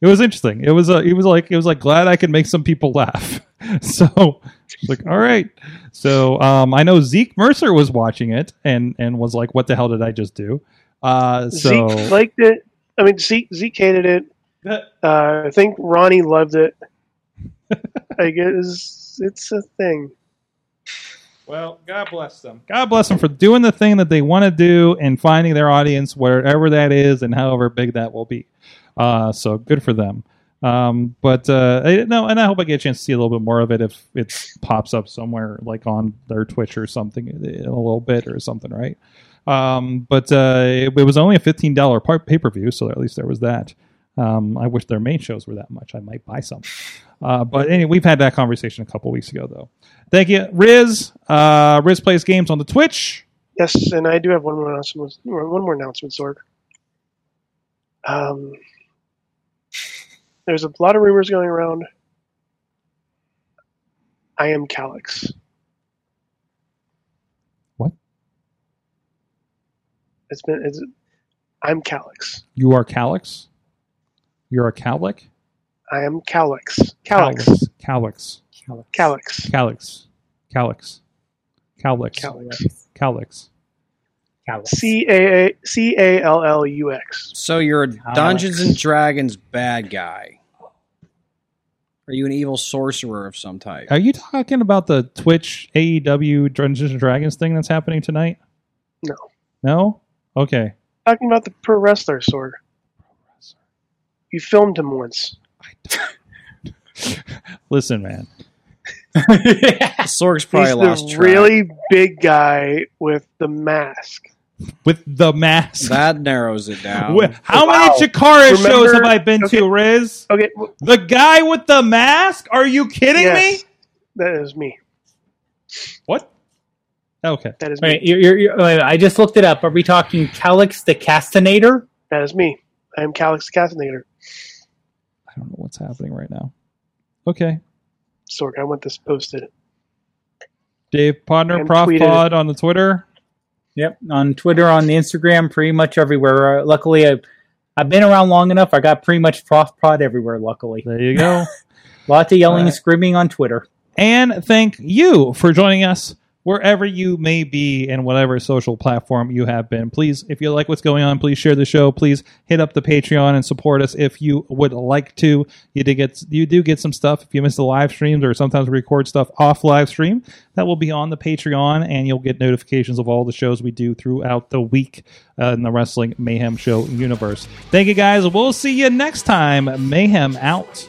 it was interesting. It was a, he was like, it was like glad I could make some people laugh. (laughs) so it's like, all right. So um, I know Zeke Mercer was watching it and and was like, what the hell did I just do? Uh, so Zeke liked it. I mean, Zeke, Zeke hated it. (laughs) Uh, I think Ronnie loved it. I guess it's a thing. Well, God bless them. God bless them for doing the thing that they want to do and finding their audience wherever that is and however big that will be. Uh, so good for them. Um, but uh, I, no, and I hope I get a chance to see a little bit more of it if it pops up somewhere like on their Twitch or something in a little bit or something, right? Um, but uh, it, it was only a fifteen dollar pay per view, so at least there was that. Um, I wish their main shows were that much. I might buy some. Uh, but anyway, we've had that conversation a couple weeks ago, though. Thank you, Riz. Uh, Riz plays games on the Twitch. Yes, and I do have one more announcement. One more announcement, Sorg. Um, there's a lot of rumors going around. I am Calyx. What? It's been. It's, I'm Calyx. You are Calyx. You're a Cowlick? I am Calyx. Calyx. Calyx. Calyx. Calyx. Calyx. Calyx. Calyx. Cowlix. C A A C A L L U X. So you're a Dungeons and Dragons bad guy. Are you an evil sorcerer of some type? Are you talking about the Twitch AEW Dungeons and Dragons thing that's happening tonight? No. No. Okay. Talking about the pro wrestler, Sorg. You filmed him once. (laughs) Listen, man. (laughs) Sorg's probably He's lost the track. really big guy with the mask. With the mask. That narrows it down. Wh- How Wow. many Chikara Remember- shows have I been okay. to, Riz? Okay, w- The guy with the mask? Are you kidding yes, me? that is me. What? Okay. That is me. Wait, you're, you're, you're, wait, I just looked it up. Are we talking Calix the Castinator? That is me. I am Calix the Castinator. I don't know what's happening right now. Okay. Sorg, I want this posted. Dave Podner, And Prof tweeted Pod on the Twitter. Yep, on Twitter, on the Instagram, pretty much everywhere. Uh, luckily, I, I've been around long enough. I got pretty much Prof Pod everywhere. Luckily, There you go. (laughs) lots of yelling and screaming on Twitter. and thank you for joining us wherever you may be and whatever social platform you have been. Please, if you like what's going on, please share the show. Please hit up the Patreon and support us if you would like to. You do get you do get some stuff if you miss the live streams or sometimes we record stuff off live stream. That will be on the Patreon and you'll get notifications of all the shows we do throughout the week uh, in the Wrestling Mayhem Show universe. Thank you guys. We'll see you next time. Mayhem out.